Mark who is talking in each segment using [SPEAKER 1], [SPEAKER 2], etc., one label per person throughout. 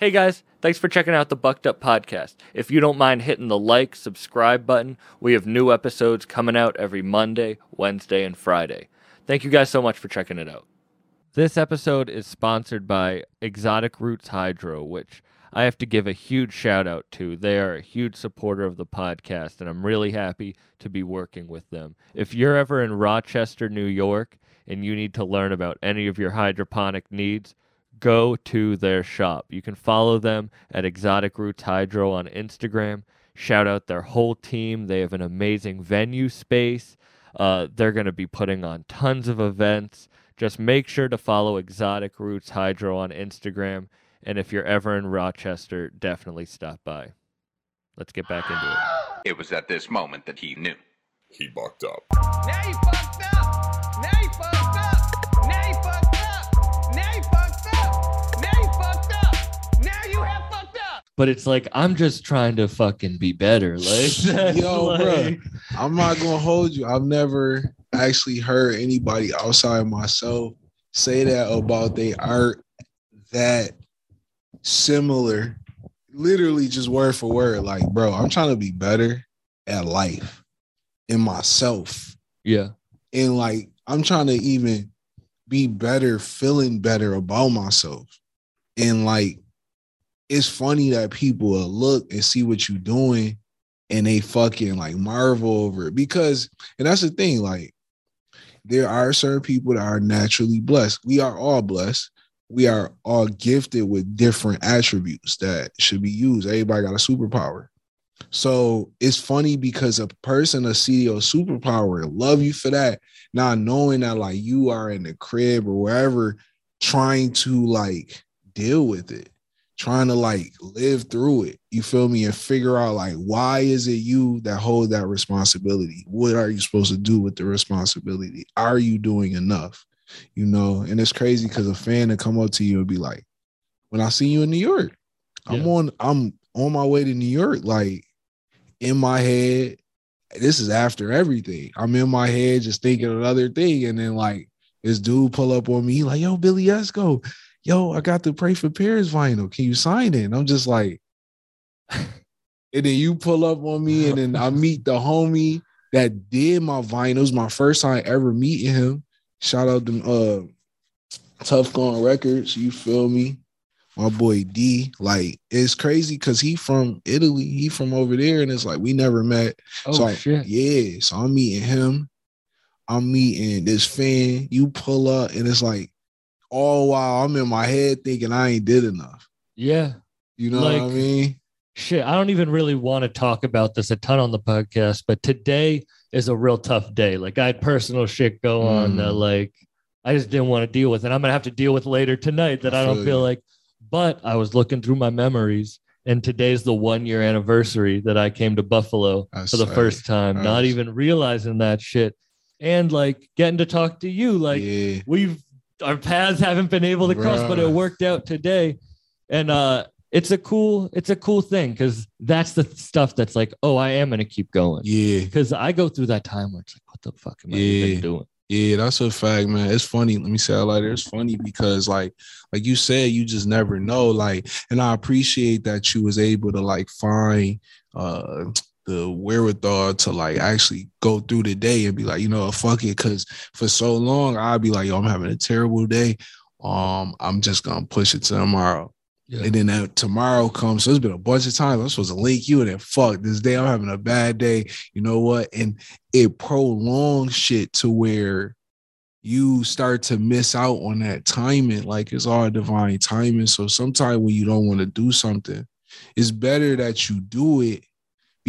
[SPEAKER 1] Hey guys, thanks for checking out the Bucked Up Podcast. If you don't mind hitting the like, subscribe button, we have new episodes coming out every Monday, Wednesday, and Friday. Thank you guys so much for checking it out. This episode is sponsored by Exotic Roots Hydro, which I have to give a huge shout out to. They are a huge supporter of the podcast, and I'm really happy to be working with them. If you're ever in Rochester, New York, and you need to learn about any of your hydroponic needs, go to their shop. You can follow them at Exotic Roots Hydro on Instagram. Shout out their whole team. They have an amazing venue space. Uh, they're going to be putting on tons of events. Just make sure to follow Exotic Roots Hydro on Instagram. And if you're ever in Rochester, definitely stop by. Let's get back into it.
[SPEAKER 2] It was at this moment that he knew.
[SPEAKER 3] He bucked up.
[SPEAKER 1] But it's like I'm just trying to fucking be better. Like,
[SPEAKER 4] Yo,
[SPEAKER 1] like-
[SPEAKER 4] bro, I'm not gonna hold you. I've never actually heard anybody outside myself say that about they art that similar. Literally just word for word. Like, bro, I'm trying to be better at life in myself.
[SPEAKER 1] Yeah.
[SPEAKER 4] And like I'm trying to even be better, feeling better about myself. And like it's funny that people look and see what you're doing and they fucking like marvel over it. Because and that's the thing like there are certain people that are naturally blessed. We are all blessed. We are all gifted with different attributes that should be used. Everybody got a superpower. So it's funny because a person a CEO superpower love you for that not knowing that like you are in the crib or wherever trying to like deal with it trying to like live through it you feel me and figure out like why is it you that hold that responsibility? What are you supposed to do with the responsibility? Are you doing enough? You know and it's crazy because a fan to come up to you and be like when i see you in new york i'm
[SPEAKER 1] Yeah.
[SPEAKER 4] on i'm on my way to new york like in my head this is after everything. I'm in my head just thinking another thing and then like this dude pull up on me like yo billy esco yo, I got the Pray for Paris vinyl. Can you sign it? And I'm just like, and then you pull up on me, and then I meet the homie that did my vinyl. It my first time ever meeting him. Shout out to uh Tough Gone Records. You feel me? My boy D. Like it's crazy because he from Italy. He from over there, and it's like we never met.
[SPEAKER 1] Oh
[SPEAKER 4] so I-
[SPEAKER 1] shit.
[SPEAKER 4] yeah, so I'm meeting him. I'm meeting this fan. You pull up, and it's like all while I'm in my head thinking I ain't did enough.
[SPEAKER 1] Yeah.
[SPEAKER 4] You know what I
[SPEAKER 1] Like-
[SPEAKER 4] mean?
[SPEAKER 1] Shit. I don't even really want to talk about this a ton on the podcast, but today is a real tough day. Like I had personal shit go on that
[SPEAKER 4] Mm.
[SPEAKER 1] like I just didn't want to deal with. And I'm gonna have to deal with later tonight that
[SPEAKER 4] I
[SPEAKER 1] I, don't
[SPEAKER 4] feel you.
[SPEAKER 1] like. But I was looking through my memories, and today's the one year anniversary that I came to Buffalo
[SPEAKER 4] That's
[SPEAKER 1] for the
[SPEAKER 4] tight.
[SPEAKER 1] first time, not
[SPEAKER 4] That's-
[SPEAKER 1] even realizing that shit. And like getting to talk to you, like
[SPEAKER 4] yeah,
[SPEAKER 1] we've our paths haven't been able to cross, but it worked out today. And uh it's a cool, it's a cool thing because that's the stuff that's like, oh, I am gonna keep going.
[SPEAKER 4] yeah,
[SPEAKER 1] Because I go through that time where it's like, what the fuck am I
[SPEAKER 4] Yeah.
[SPEAKER 1] doing?
[SPEAKER 4] yeah. That's a fact, man. It's funny. Let me say it like. It's funny because, like, like you said, you just never know. Like, and I appreciate that you was able to like find uh the wherewithal to like actually go through the day and be like, you know, fuck it. Cause for so long I'd be like, yo, I'm having a terrible day. Um, I'm just gonna push it to tomorrow.
[SPEAKER 1] Yeah.
[SPEAKER 4] And then that tomorrow comes. So it's been a bunch of times. I'm supposed to link you and then fuck this day. I'm having a bad day. You know what? And it prolongs shit to where you start to miss out on that timing. Like it's all divine timing. So sometimes when you don't want to do something, it's better that you do it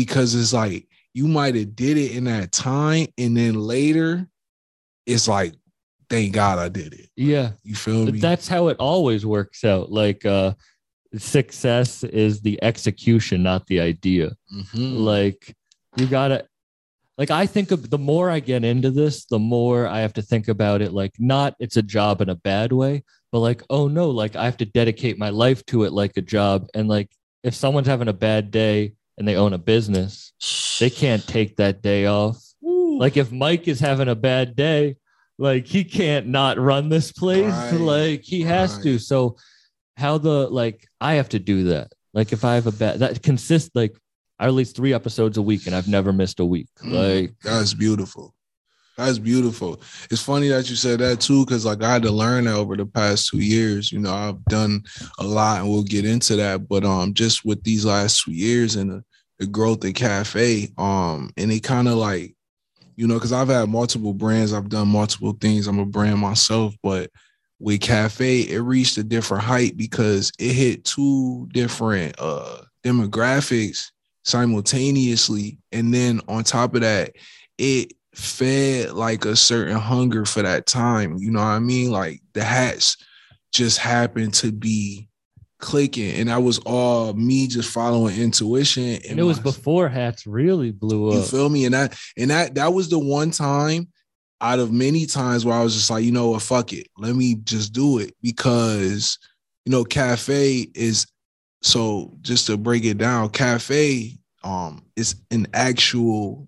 [SPEAKER 4] because it's like you might have did it in that time and then later it's like, thank God I did it.
[SPEAKER 1] Yeah.
[SPEAKER 4] You feel me?
[SPEAKER 1] that's how it always works out. Like uh success is the execution, not the idea.
[SPEAKER 4] Mhm.
[SPEAKER 1] like you gotta like i think of the more i get into this the more i have to think about it like not it's a job in a bad way but like oh no like i have to dedicate my life to it like a job and like if someone's having a bad day and they own a business they can't take that day off. Like if mike is having a bad day like he can't not run this place.
[SPEAKER 4] Right,
[SPEAKER 1] like he has to. So
[SPEAKER 5] how the like I have to do that. Like if I have a bad that consists like I release three episodes a week and I've never missed a week.
[SPEAKER 4] Mm,
[SPEAKER 5] Like
[SPEAKER 4] that's beautiful. That's beautiful. It's funny that you said that too, because like I had to learn that over the past two years. You know, I've done a lot, and we'll get into that. But um, just with these last two years and the, the growth of cafe, um, and it kind of like, you know, because I've had multiple brands, I've done multiple things. I'm a brand myself, but with cafe, it reached a different height because it hit two different uh demographics simultaneously, and then on top of that, it fed like a certain hunger for that time. You know what I mean? Like the hats just happened to be clicking, and that was all me just following intuition.
[SPEAKER 5] and it was
[SPEAKER 4] my-
[SPEAKER 5] before hats really blew up.
[SPEAKER 4] you feel me? And that and that that was the one time out of many times where I was just like, you know what, fuck it. Let me just do it because you know, cafe is so just to break it down, cafe um is an actual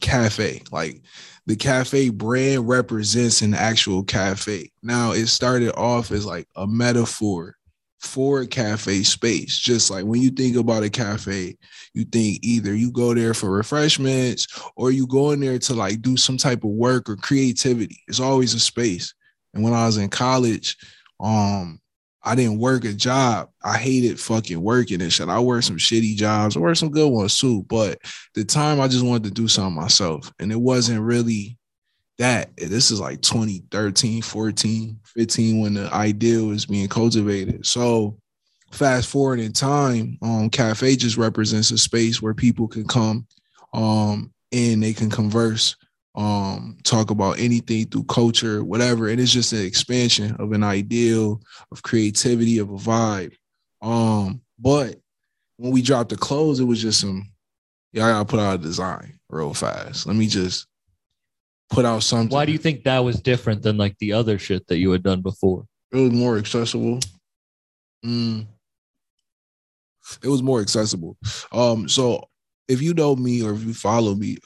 [SPEAKER 4] cafe. Like the cafe brand represents an actual cafe. Now it started off as like a metaphor for a cafe space. Just like when you think about a cafe, you think either you go there for refreshments or you go in there to like do some type of work or creativity. It's always a space. And when I was in college, um, I didn't work a job. I hated fucking working and shit. I worked some shitty jobs. I worked some good ones too. But the time I just wanted to do something myself. And it wasn't really that. This is like 2013, 14, 15 when the idea was being cultivated. So fast forward in time, um, cafe just represents a space where people can come um and they can converse, um, talk about anything through culture, whatever. And it's just an expansion of an ideal of creativity, of a vibe. Um, but when we dropped the clothes, it was just some, yeah, I gotta put out a design real fast. Let me just put out something.
[SPEAKER 5] Why do you think that was different than like the other shit that you had done before?
[SPEAKER 4] it was more accessible. Mm. It was more accessible. Um, so if you know me or if you follow me,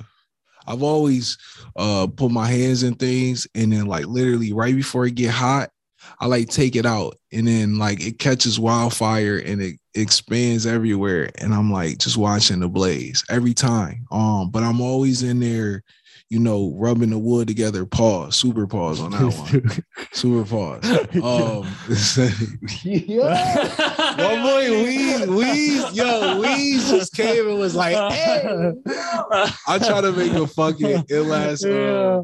[SPEAKER 4] I've always uh put my hands in things and then like literally right before it get hot, I like take it out and then like it catches wildfire and it expands everywhere. And I'm like just watching the blaze every time. Um, but I'm always in there, you know, rubbing the wood together. Pause, super pause on that one. Super pause. Um, my boy Weez, Weez, yo, Weez just came and was like, hey. I try to make a fucking ill ass uh,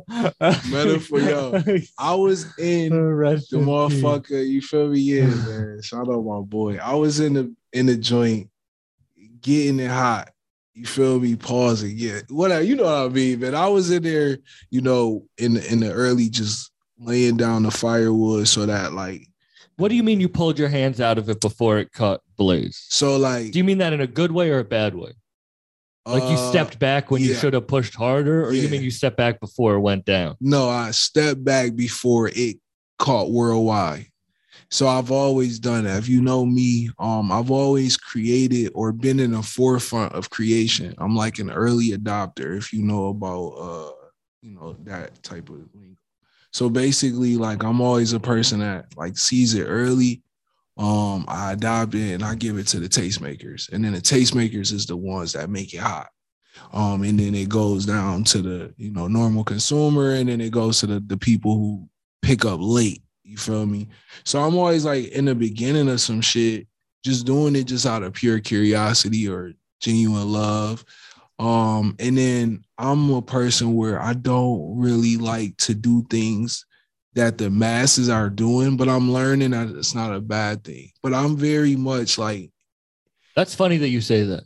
[SPEAKER 4] metaphor, yo. I was in the motherfucker, you feel me? Yeah, man. Shout out my boy. I was in the in the joint, getting it hot. You feel me? Pausing, yeah. Whatever, you know what I mean, man. I was in there, you know, in the in the early just laying down the firewood so that like
[SPEAKER 5] What do you mean you pulled your hands out of it before it caught blaze?
[SPEAKER 4] so like
[SPEAKER 5] Do you mean that in a good way or a bad way? Like you
[SPEAKER 4] uh,
[SPEAKER 5] stepped back when you
[SPEAKER 4] yeah.
[SPEAKER 5] should have pushed harder, or you mean you stepped back before it went down?
[SPEAKER 4] No, I stepped back before it caught worldwide. So I've always done that. If you know me, um, I've always created or been in the forefront of creation. I'm like an early adopter, if you know about uh, you know, that type of lingo. So basically, like I'm always a person that like sees it early. Um, I adopt it and I give it to the tastemakers. And then the tastemakers is the ones that make it hot. Um, and then it goes down to the you know normal consumer, and then it goes to the the people who pick up late. You feel me? So I'm always like in the beginning of some shit, just doing it just out of pure curiosity or genuine love. Um, and then I'm a person where I don't really like to do things that the masses are doing, but I'm learning that it's not a bad thing. But I'm very much like
[SPEAKER 5] That's funny that you say that.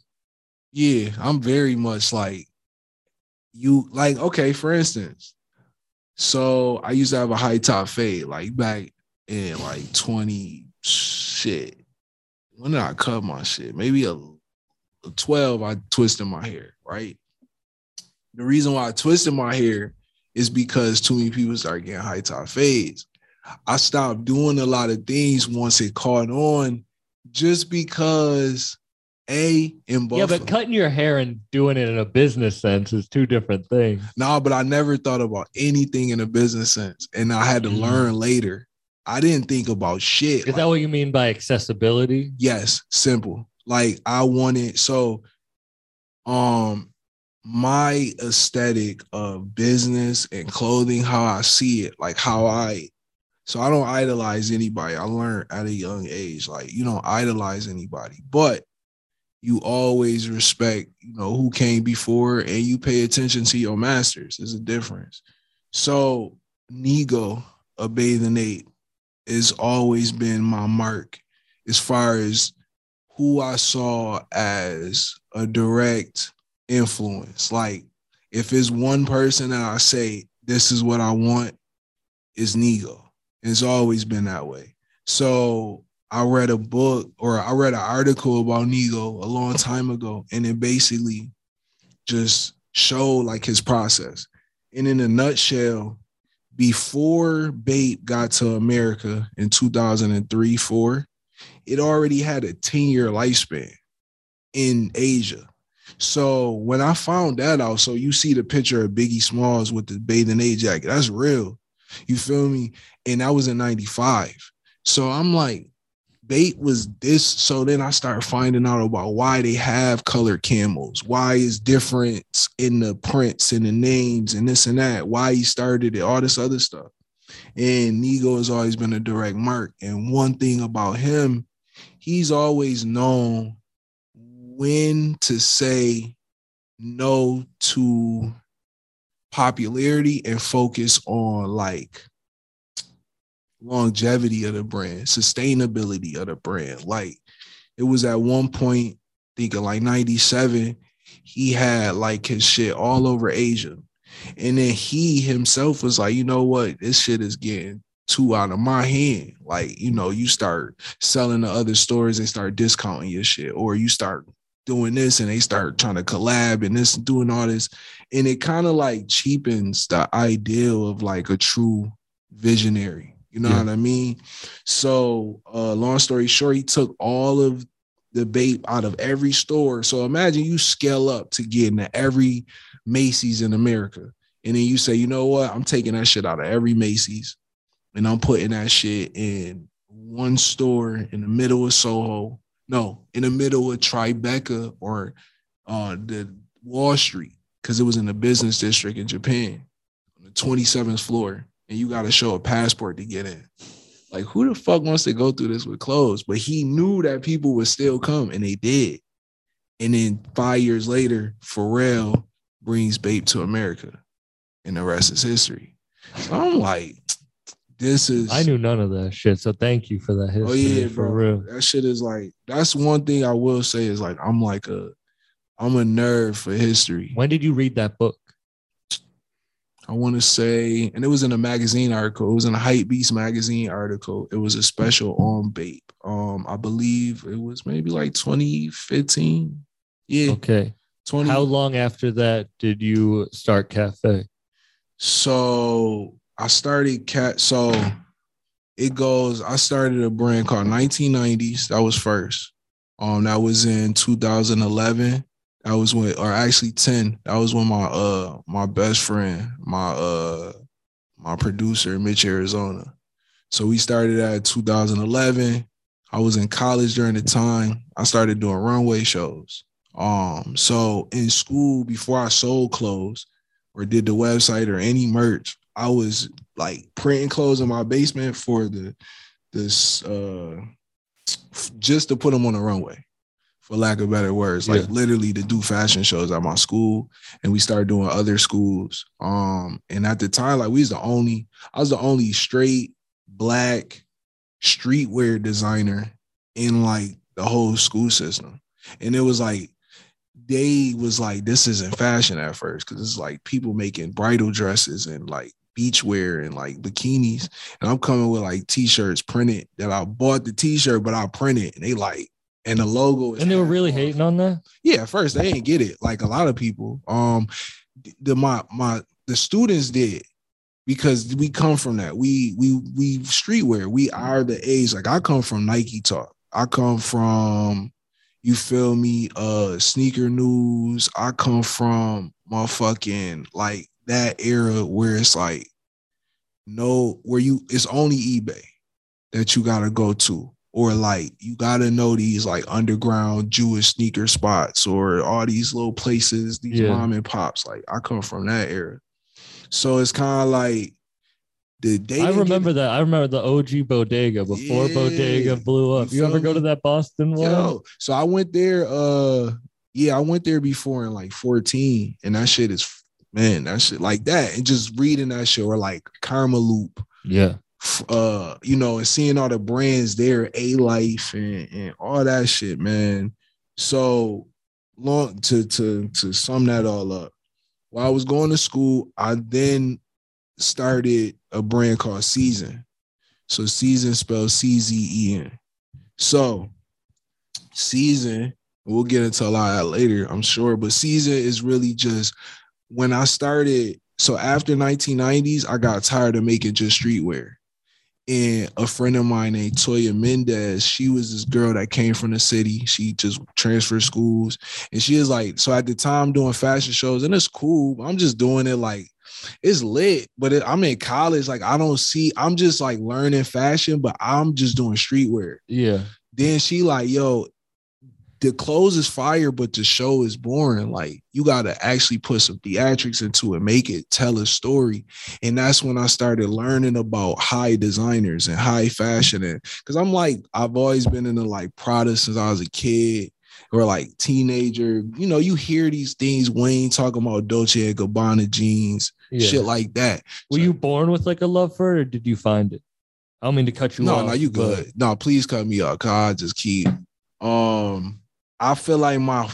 [SPEAKER 4] yeah, I'm very much like you like okay, for instance. So I used to have a high top fade like back in like 20 shit. When did I cut my shit? Maybe a, a 12, I twisted my hair, right? The reason why I twisted my hair is because too many people started getting high top fades. I stopped doing a lot of things once it caught on just because a in
[SPEAKER 5] both.
[SPEAKER 4] Yeah,
[SPEAKER 5] but cutting your hair and doing it in a business sense is two different things.
[SPEAKER 4] No, but I never thought about anything in a business sense. And I had to
[SPEAKER 5] Mm.
[SPEAKER 4] learn later. I didn't think about shit.
[SPEAKER 5] Is
[SPEAKER 4] Like,
[SPEAKER 5] that what you mean by accessibility?
[SPEAKER 4] yes, simple. Like I wanted so um my aesthetic of business and clothing, how I see it, like how I so I don't idolize anybody. I learned at a young age, like you don't idolize anybody, but you always respect, you know, who came before and you pay attention to your masters. There's a difference. So Nigo, a bathing ape, has always been my mark as far as who I saw as a direct influence. Like if it's one person that I say, this is what I want, is Nigo. It's always been that way. So I read a book or I read an article about Nigo a long time ago, and it basically just showed like his process. And in a nutshell, before Bape got to America in 2003, 4, it already had a 10 year lifespan in Asia. So when I found that out, so you see the picture of Biggie Smalls with the bathing ape jacket, that's real. You feel me? And that was in 95. So I'm like, Bape was this. So then I started finding out about why they have colored camels, why is difference in the prints and the names and this and that, why he started it, all this other stuff. And Nigo has always been a direct mark. And one thing about him, he's always known when to say no to popularity and focus on like longevity of the brand, sustainability of the brand. Like it was at one point, thinking like 97, he had like his shit all over Asia. And then he himself was like, you know what? This shit is getting too out of my hand. Like, you know, you start selling to other stores, they start discounting your shit, or you start doing this and they start trying to collab and this doing all this. And it kind of like cheapens the ideal of like a true visionary. You know
[SPEAKER 5] Yeah.
[SPEAKER 4] what I mean? So, uh, long story short, he took all of the Bape out of every store. So imagine you scale up to get into every Macy's in America. And then you say, you know what? I'm taking that shit out of every Macy's and I'm putting that shit in one store in the middle of Soho. No, in the middle of Tribeca or uh, the Wall Street, because it was in the business district in Japan on the 27th floor. And you got to show a passport to get in. Like, who the fuck wants to go through this with clothes? But he knew that people would still come, and they did. And then five years later, Pharrell brings Bape to America, and the rest is history. So I'm like, this is.
[SPEAKER 5] I knew none of that shit. So thank you for that oh, history.
[SPEAKER 4] Oh yeah,
[SPEAKER 5] for
[SPEAKER 4] bro.
[SPEAKER 5] real.
[SPEAKER 4] That shit is like that's one thing I will say is like I'm like a I'm a nerd for history.
[SPEAKER 5] When did you read that book?
[SPEAKER 4] I want to say, and it was in a magazine article. It was in a Hypebeast magazine article. It was a special on Bape. Um, I believe it was maybe like 2015. Yeah,
[SPEAKER 5] Okay.
[SPEAKER 4] 20.
[SPEAKER 5] How long after that did you start Cafe?
[SPEAKER 4] So I started cat. So it goes. I started a brand called 1990s. That was first. Um, that was in 2011. That was when, or actually 10. That was when my uh my best friend, my uh my producer, Mitch Arizona. So we started at 2011. I was in college during the time. I started doing runway shows. Um, so in school, before I sold clothes, or did the website or any merch, I was like printing clothes in my basement for the this uh just to put them on the runway, for lack of better words, like
[SPEAKER 5] Yeah.
[SPEAKER 4] literally to do fashion shows at my school, and we started doing other schools. Um, and at the time, like we was the only, I was the only straight black streetwear designer in like the whole school system, and it was like they was like, this isn't fashion at first because it's like people making bridal dresses and like beachwear and like bikinis. And I'm coming with like t-shirts printed that I bought the t-shirt, but I printed and they like, and the logo is
[SPEAKER 5] And they were really
[SPEAKER 4] off.
[SPEAKER 5] hating on that?
[SPEAKER 4] Yeah, at first they didn't get it. Like a lot of people. Um the my my the students did because we come from that. We we we streetwear. We are the age. Like I come from Nike Talk. I come from you feel me? Uh sneaker news. I come from motherfucking like that era where it's like no, where you it's only eBay. that you gotta go to. Or like you gotta know these like underground Jewish sneaker spots or all these little places, these
[SPEAKER 5] Yeah.
[SPEAKER 4] mom and pops. Like I come from that era. So it's kind of like the day.
[SPEAKER 5] I
[SPEAKER 4] didn't get-
[SPEAKER 5] remember that. I remember the OG bodega before
[SPEAKER 4] Yeah.
[SPEAKER 5] bodega blew up.
[SPEAKER 4] You
[SPEAKER 5] You, ever
[SPEAKER 4] feel
[SPEAKER 5] go to that Boston one?
[SPEAKER 4] Yo, so I went there. Uh, yeah, I went there before in like 14, and that shit is man, that shit like that, and just reading that shit or like Karmaloop,
[SPEAKER 5] Yeah.
[SPEAKER 4] Uh, you know, and seeing all the brands there, A Life and, and all that shit, man. So long to to to sum that all up. While I was going to school, I then started a brand called Season. So Season spelled C Z E N. So season, we'll get into a lot of that later, I'm sure, but season is really just when I started. So after 1990s, I got tired of making just streetwear. And a friend of mine named Toya Mendez, she was this girl that came from the city. She just transferred schools. And she is like, so at the time doing fashion shows, and it's cool. I'm just doing it like it's lit, but it, I'm in college. Like, I don't see, I'm just like learning fashion, but I'm just doing streetwear.
[SPEAKER 5] Yeah.
[SPEAKER 4] Then she like, yo, the clothes is fire, but the show is boring. Like, you gotta actually put some theatrics into it, make it tell a story. And that's when I started learning about high designers and high fashion. And because I'm like, I've always been into like Prada since I was a kid or like teenager. You know, you hear these things, Wayne talking about Dolce and Gabbana jeans,
[SPEAKER 5] Yeah.
[SPEAKER 4] shit like that.
[SPEAKER 5] Were
[SPEAKER 4] So-
[SPEAKER 5] you born with like a love for it or did you find it? I don't mean to cut you
[SPEAKER 4] no,
[SPEAKER 5] off.
[SPEAKER 4] no, you
[SPEAKER 5] but-
[SPEAKER 4] good. No, please cut me off. Cause I just keep. Um, I feel like my,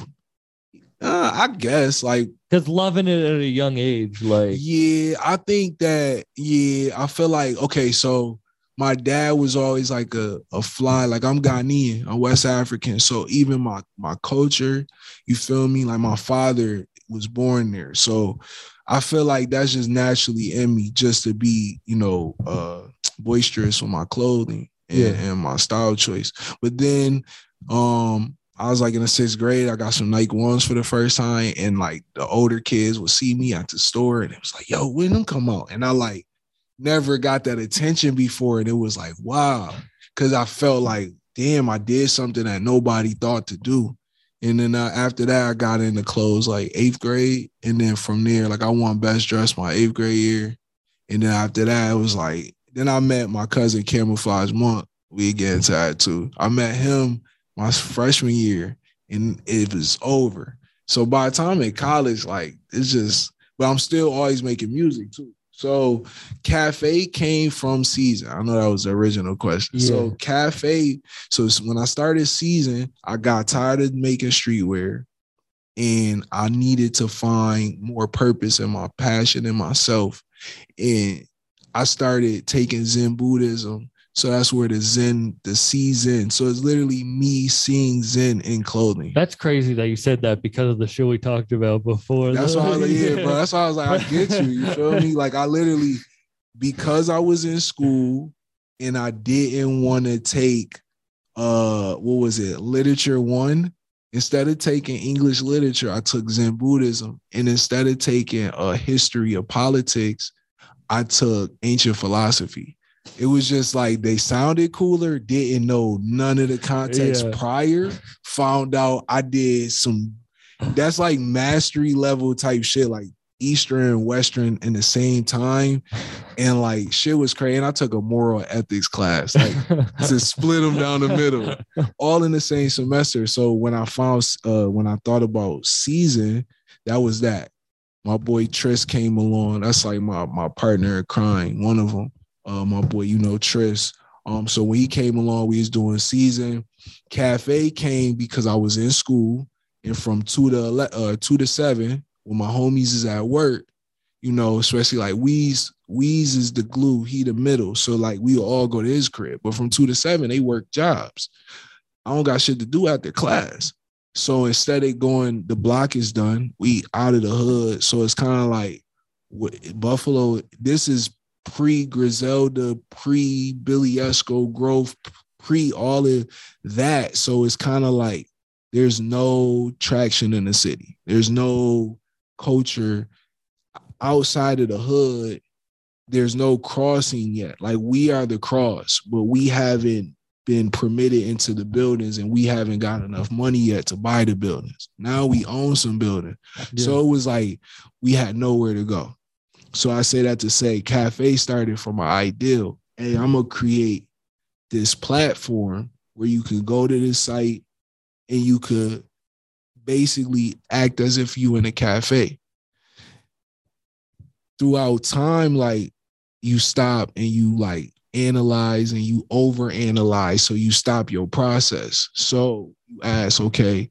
[SPEAKER 4] uh, I guess like
[SPEAKER 5] Because loving it at a young age, like
[SPEAKER 4] yeah, I think that yeah, I feel like okay, so my dad was always like a, a fly, like I'm Ghanaian, I'm West African. So even my my culture, you feel me? Like my father was born there. So I feel like that's just naturally in me just to be, you know, uh boisterous with my clothing and,
[SPEAKER 5] Yeah.
[SPEAKER 4] and my style choice. But then um I was like in the sixth grade, I got some Nike ones for the first time, and like the older kids would see me at the store, and it was like, "Yo, when them come out?" And I like never got that attention before, and it was like, wow, because I felt like, damn, I did something that nobody thought to do. And then uh, after that, I got into clothes like eighth grade, and then from there, like I won best dress my eighth grade year, and then after that, it was like, then I met my cousin Camoflauge Monk. We get into that too. I met him my freshman year and it was over. So by the time in college, like it's just, but I'm still always making music too. So cafe came from season. I know that was the original question. So cafe, so when I started season, I got tired of making streetwear and I needed to find more purpose in my passion in myself. And I started taking Zen Buddhism. So that's where the Zen, the see Zen. So it's literally me seeing Zen in clothing.
[SPEAKER 5] that's crazy that you said that because of the show we talked about before.
[SPEAKER 4] That's why I was like, yeah, bro. That's why I was like, I get you. You feel me? Like I literally, because I was in school and I didn't want to take uh what was it, literature one. Instead of taking English literature, I took Zen Buddhism. And instead of taking a history of politics, I took ancient philosophy. It was just like they sounded cooler, didn't know none of the context
[SPEAKER 5] Yeah.
[SPEAKER 4] prior, found out I did some that's like mastery level type shit, like Eastern and Western in the same time. And like shit was crazy. And I took a moral ethics class, like to split them down the middle, all in the same semester. So when I found uh when I thought about season, that was that. My boy Tris came along. That's like my my partner in crime, one of them. Uh, my boy, you know Tris. Um, so when he came along, we was doing season. Cafe came because I was in school, and from two to ele- uh, two to seven, when my homies is at work, you know, especially like Weez, Weez is the glue, he the middle. So like we all go to his crib, but from two to seven, they work jobs. I don't got shit to do after class. So instead of going, the block is done, we out of the hood. So it's kind of like Buffalo, this is pre Griselda, pre Billy Esco growth, pre all of that. So it's kind of like there's no traction in the city. There's no culture outside of the hood there's no crossing yet. Like we are the cross, but we haven't been permitted into the buildings and we haven't got enough money yet to buy the buildings. Now we own some building. So it was like we had nowhere to go. So I say that to say cafe started from an ideal. Hey, I'm gonna create this platform where you can go to this site and you could basically act as if you in a cafe. Throughout time, like you stop and you like analyze and you overanalyze. So you stop your process. So you ask, okay,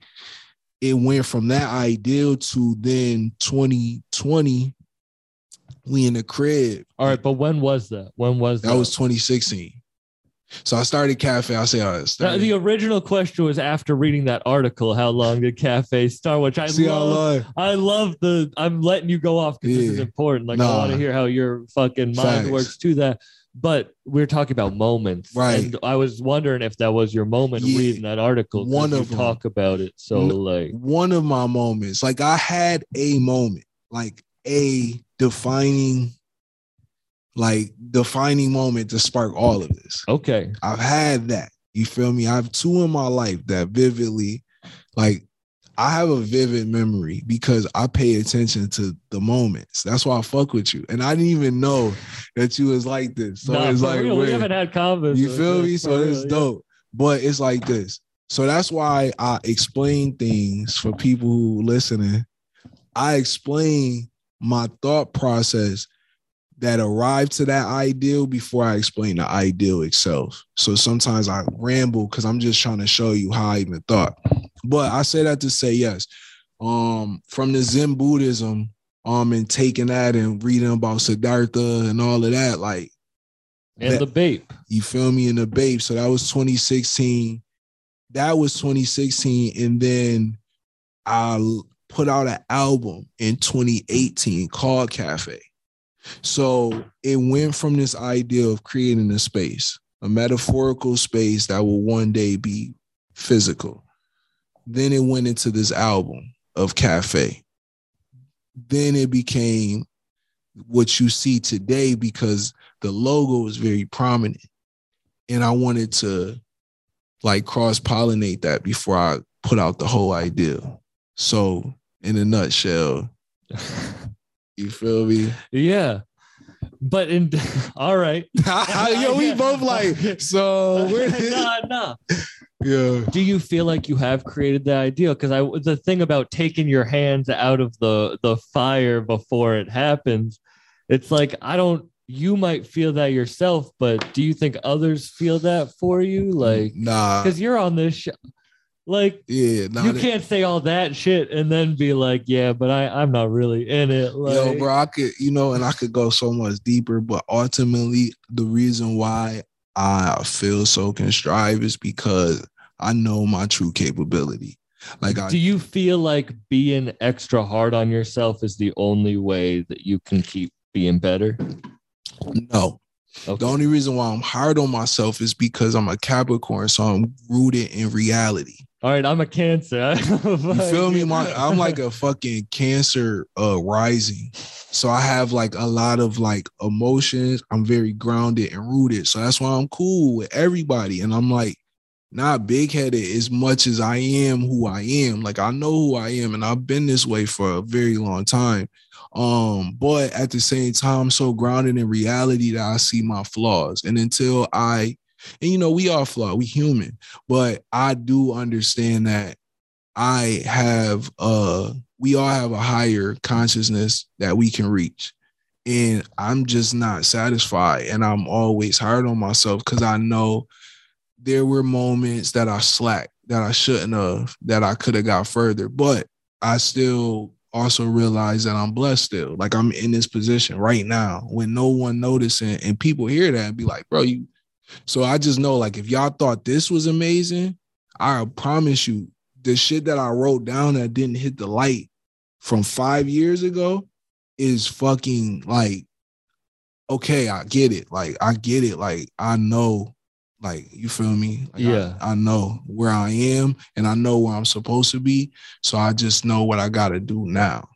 [SPEAKER 4] it went from that ideal to then 2020, we in the crib.
[SPEAKER 1] All right, but when was that? When was that?
[SPEAKER 4] That was 2016. So I started cafe. I'll say I
[SPEAKER 1] Now, the original question was after reading that article, how long did cafe start? Which I
[SPEAKER 4] See
[SPEAKER 1] love. I love the. I'm letting you go off because this is important. Like I want to hear how your fucking mind
[SPEAKER 4] Facts.
[SPEAKER 1] works to that. But we're talking about moments,
[SPEAKER 4] Right.
[SPEAKER 1] And I was wondering if that was your moment
[SPEAKER 4] Yeah.
[SPEAKER 1] reading that article.
[SPEAKER 4] One of
[SPEAKER 1] talk about it. So like,
[SPEAKER 4] one of my moments, like I had a moment, like a defining, like defining moment to spark all of this.
[SPEAKER 1] okay,
[SPEAKER 4] I've had that. You feel me? I have two in my life that vividly, like, I have a vivid memory because I pay attention to the moments. That's why I fuck with you. And I didn't even know that you was like this. So
[SPEAKER 1] Nah,
[SPEAKER 4] it's like,
[SPEAKER 1] real, we haven't had convos.
[SPEAKER 4] You feel me? So it's
[SPEAKER 1] real, yeah.
[SPEAKER 4] dope. But it's like this. So that's why I explain things for people who listening. I explain my thought process that arrived to that ideal before I explain the ideal itself. So sometimes I ramble because I'm just trying to show you how I even thought. But I say that to say yes. Um, from the Zen Buddhism, um, and taking that and reading about Siddhartha and all of that, like
[SPEAKER 1] And
[SPEAKER 4] that-
[SPEAKER 1] the babe.
[SPEAKER 4] you feel me? In the babe. So that was 2016. That was 2016. And then I put out an album in 2018 called Cafe. So it went from this idea of creating a space, a metaphorical space that will one day be physical. Then it went into this album of Cafe. Then it became what you see today because the logo is very prominent. And I wanted to like cross pollinate that before I put out the whole idea. So, in a nutshell, you feel me?
[SPEAKER 1] Yeah. But in all right.
[SPEAKER 4] Yo, we both like, so we're
[SPEAKER 1] nah, nah.
[SPEAKER 4] yeah.
[SPEAKER 1] Do you feel like you have created the ideal? Because I the thing about taking your hands out of the the fire before it happens, it's like I don't. You might feel that yourself, but do you think others feel that for you? Like,
[SPEAKER 4] nah,
[SPEAKER 1] because you're on this, sh- like
[SPEAKER 4] yeah, nah,
[SPEAKER 1] you
[SPEAKER 4] that-
[SPEAKER 1] can't say all that shit and then be like, yeah, but I I'm not really in it. Like,
[SPEAKER 4] Yo, bro, I could, you know, and I could go so much deeper, but ultimately, the reason why I feel so contrived is because I know my true capability. Like, I,
[SPEAKER 1] do you feel like being extra hard on yourself is the only way that you can keep being better?
[SPEAKER 4] no.
[SPEAKER 1] Okay.
[SPEAKER 4] The only reason why I'm hard on myself is because I'm a Capricorn, so I'm rooted in reality.
[SPEAKER 1] All right, I'm a cancer.
[SPEAKER 4] You feel me? My, I'm like a fucking Cancer uh rising, so I have like a lot of like emotions. I'm very grounded and rooted, so that's why I'm cool with everybody, and I'm like not big headed as much as I am who I am. Like I know who I am, and I've been this way for a very long time. Um, but at the same time, I'm so grounded in reality that I see my flaws, and until I, and you know, we are flawed, we human, but I do understand that I have uh we all have a higher consciousness that we can reach. And I'm just not satisfied. And I'm always hard on myself because I know there were moments that I slacked that I shouldn't have, that I could have got further. But I still also realize that I'm blessed still. Like I'm in this position right now when no one noticing and people hear that and be like, bro, you so I just know like if y'all thought this was amazing, I promise you the shit that I wrote down that didn't hit the light from five years ago is fucking like, okay, I get it. Like, I get it. Like, I know, like, you feel me? Like, I-
[SPEAKER 1] Yeah.
[SPEAKER 4] I, know where I am and I know where I'm supposed to be. So I just know what I got to do now.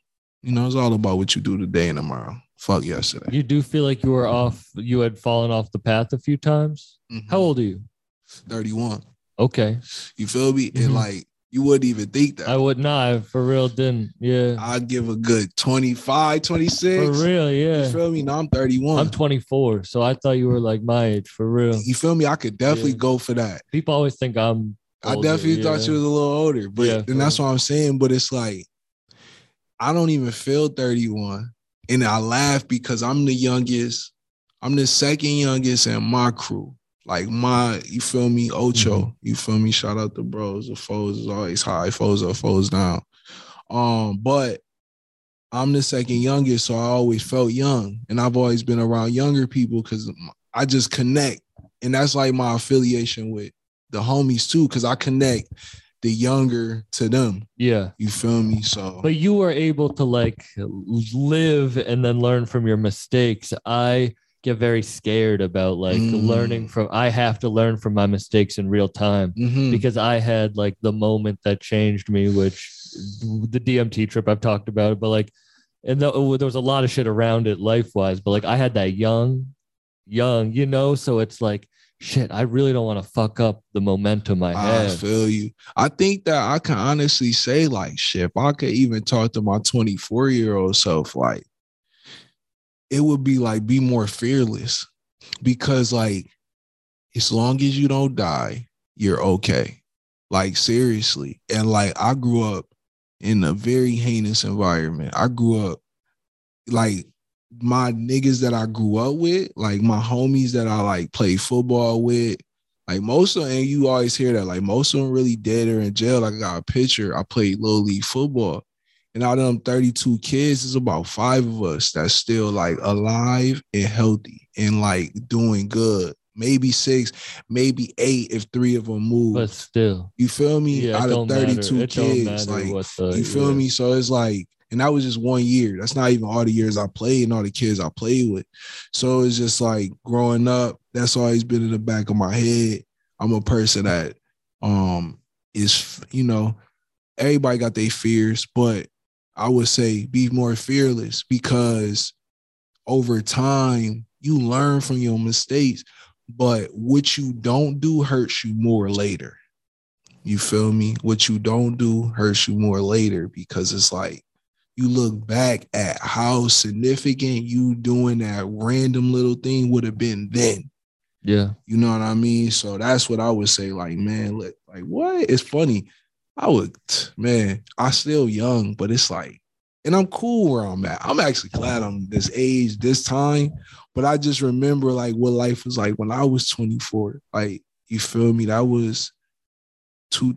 [SPEAKER 4] You know, it's all about what you do today and tomorrow. Fuck yesterday.
[SPEAKER 5] You do feel like you were off, you had fallen off the path a few times.
[SPEAKER 4] Mhm.
[SPEAKER 5] How old are you?
[SPEAKER 4] 31.
[SPEAKER 5] Okay.
[SPEAKER 4] You feel me?
[SPEAKER 5] Mhm.
[SPEAKER 4] And like you wouldn't even think that.
[SPEAKER 5] I would not, I for real didn't. Yeah.
[SPEAKER 4] I'd give a good 25,
[SPEAKER 5] For
[SPEAKER 4] 26.
[SPEAKER 5] real,
[SPEAKER 4] You
[SPEAKER 5] yeah.
[SPEAKER 4] feel me? No, I'm 31.
[SPEAKER 5] I'm 24, so I thought you were like my age for real.
[SPEAKER 4] you feel me? I could definitely
[SPEAKER 5] Yeah.
[SPEAKER 4] go for that.
[SPEAKER 5] People always think I'm.
[SPEAKER 4] I
[SPEAKER 5] older,
[SPEAKER 4] definitely thought
[SPEAKER 5] yeah.
[SPEAKER 4] you was a little older, but
[SPEAKER 5] Yeah,
[SPEAKER 4] and that's what I'm saying. But it's like I don't even feel 31. And I laugh because I'm the youngest. I'm the second youngest in my crew. Like my, you feel me, Ocho.
[SPEAKER 5] Mhm.
[SPEAKER 4] You feel me? Shout out to bros. The foes is always high. Foes up, foes down. Um, but I'm the second youngest, so I always felt young. And I've always been around younger people because I just connect. And that's like my affiliation with the homies too, because I connect the younger to them.
[SPEAKER 5] Yeah.
[SPEAKER 4] You feel me? So
[SPEAKER 5] But you were able to like live and then learn from your mistakes. I get very scared about like
[SPEAKER 4] Mm.
[SPEAKER 5] learning from, I have to learn from my mistakes in real time.
[SPEAKER 4] Mhm.
[SPEAKER 5] because I had like the moment that changed me, which the DMT trip I've talked about, it, but like, and the, oh, there was a lot of shit around it life wise, but like I had that young, young, you know, so it's like, shit, I really don't want to fuck up the momentum I
[SPEAKER 4] I
[SPEAKER 5] have.
[SPEAKER 4] I feel you. I think that I can honestly say, like, shit, if I could even talk to my 24 year old self, like, it would be like, be more fearless because, like, as long as you don't die, you're okay. Like, seriously. And, like, I grew up in a very heinous environment. I grew up, like, my niggas that I grew up with, like my homies that I like play football with, like most of them, and you always hear that, like most of them really dead or in jail. Like I got a picture. I played little league football. And out of them 32 kids, there's about five of us that's still like alive and healthy and like doing good. Maybe six, maybe eight if three of them move.
[SPEAKER 5] But still,
[SPEAKER 4] you feel me?
[SPEAKER 5] yeah,
[SPEAKER 4] out of 32
[SPEAKER 5] matter. It don't
[SPEAKER 4] kids, like
[SPEAKER 5] the
[SPEAKER 4] you feel
[SPEAKER 5] yeah.
[SPEAKER 4] me? So it's like, and that was just one year. That's not even all the years I played and all the kids I played with. So it's just like growing up, that's always been in the back of my head. I'm a person that um is, you know, everybody got their fears, but I would say be more fearless because over time you learn from your mistakes, but what you don't do hurts you more later. You feel me? What you don't do hurts you more later because it's like you look back at how significant you doing that random little thing would have been then.
[SPEAKER 5] yeah,
[SPEAKER 4] You know what I mean? So that's what I would say. Like, man, look, like what? It's funny. I would, man, I still young, but it's like, and I'm cool where I'm at. I'm actually glad I'm this age, this time. But I just remember like what life was like when I was 24. Like, you feel me? That was two,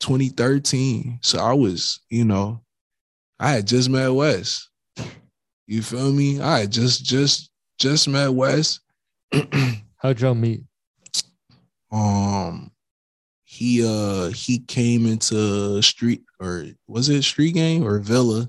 [SPEAKER 4] 2013. So I was, you know, I had just met Wes. You feel me? I had just just just met Wes.
[SPEAKER 5] how'd y'all meet?
[SPEAKER 4] um he uh he came into street or was it street game or villa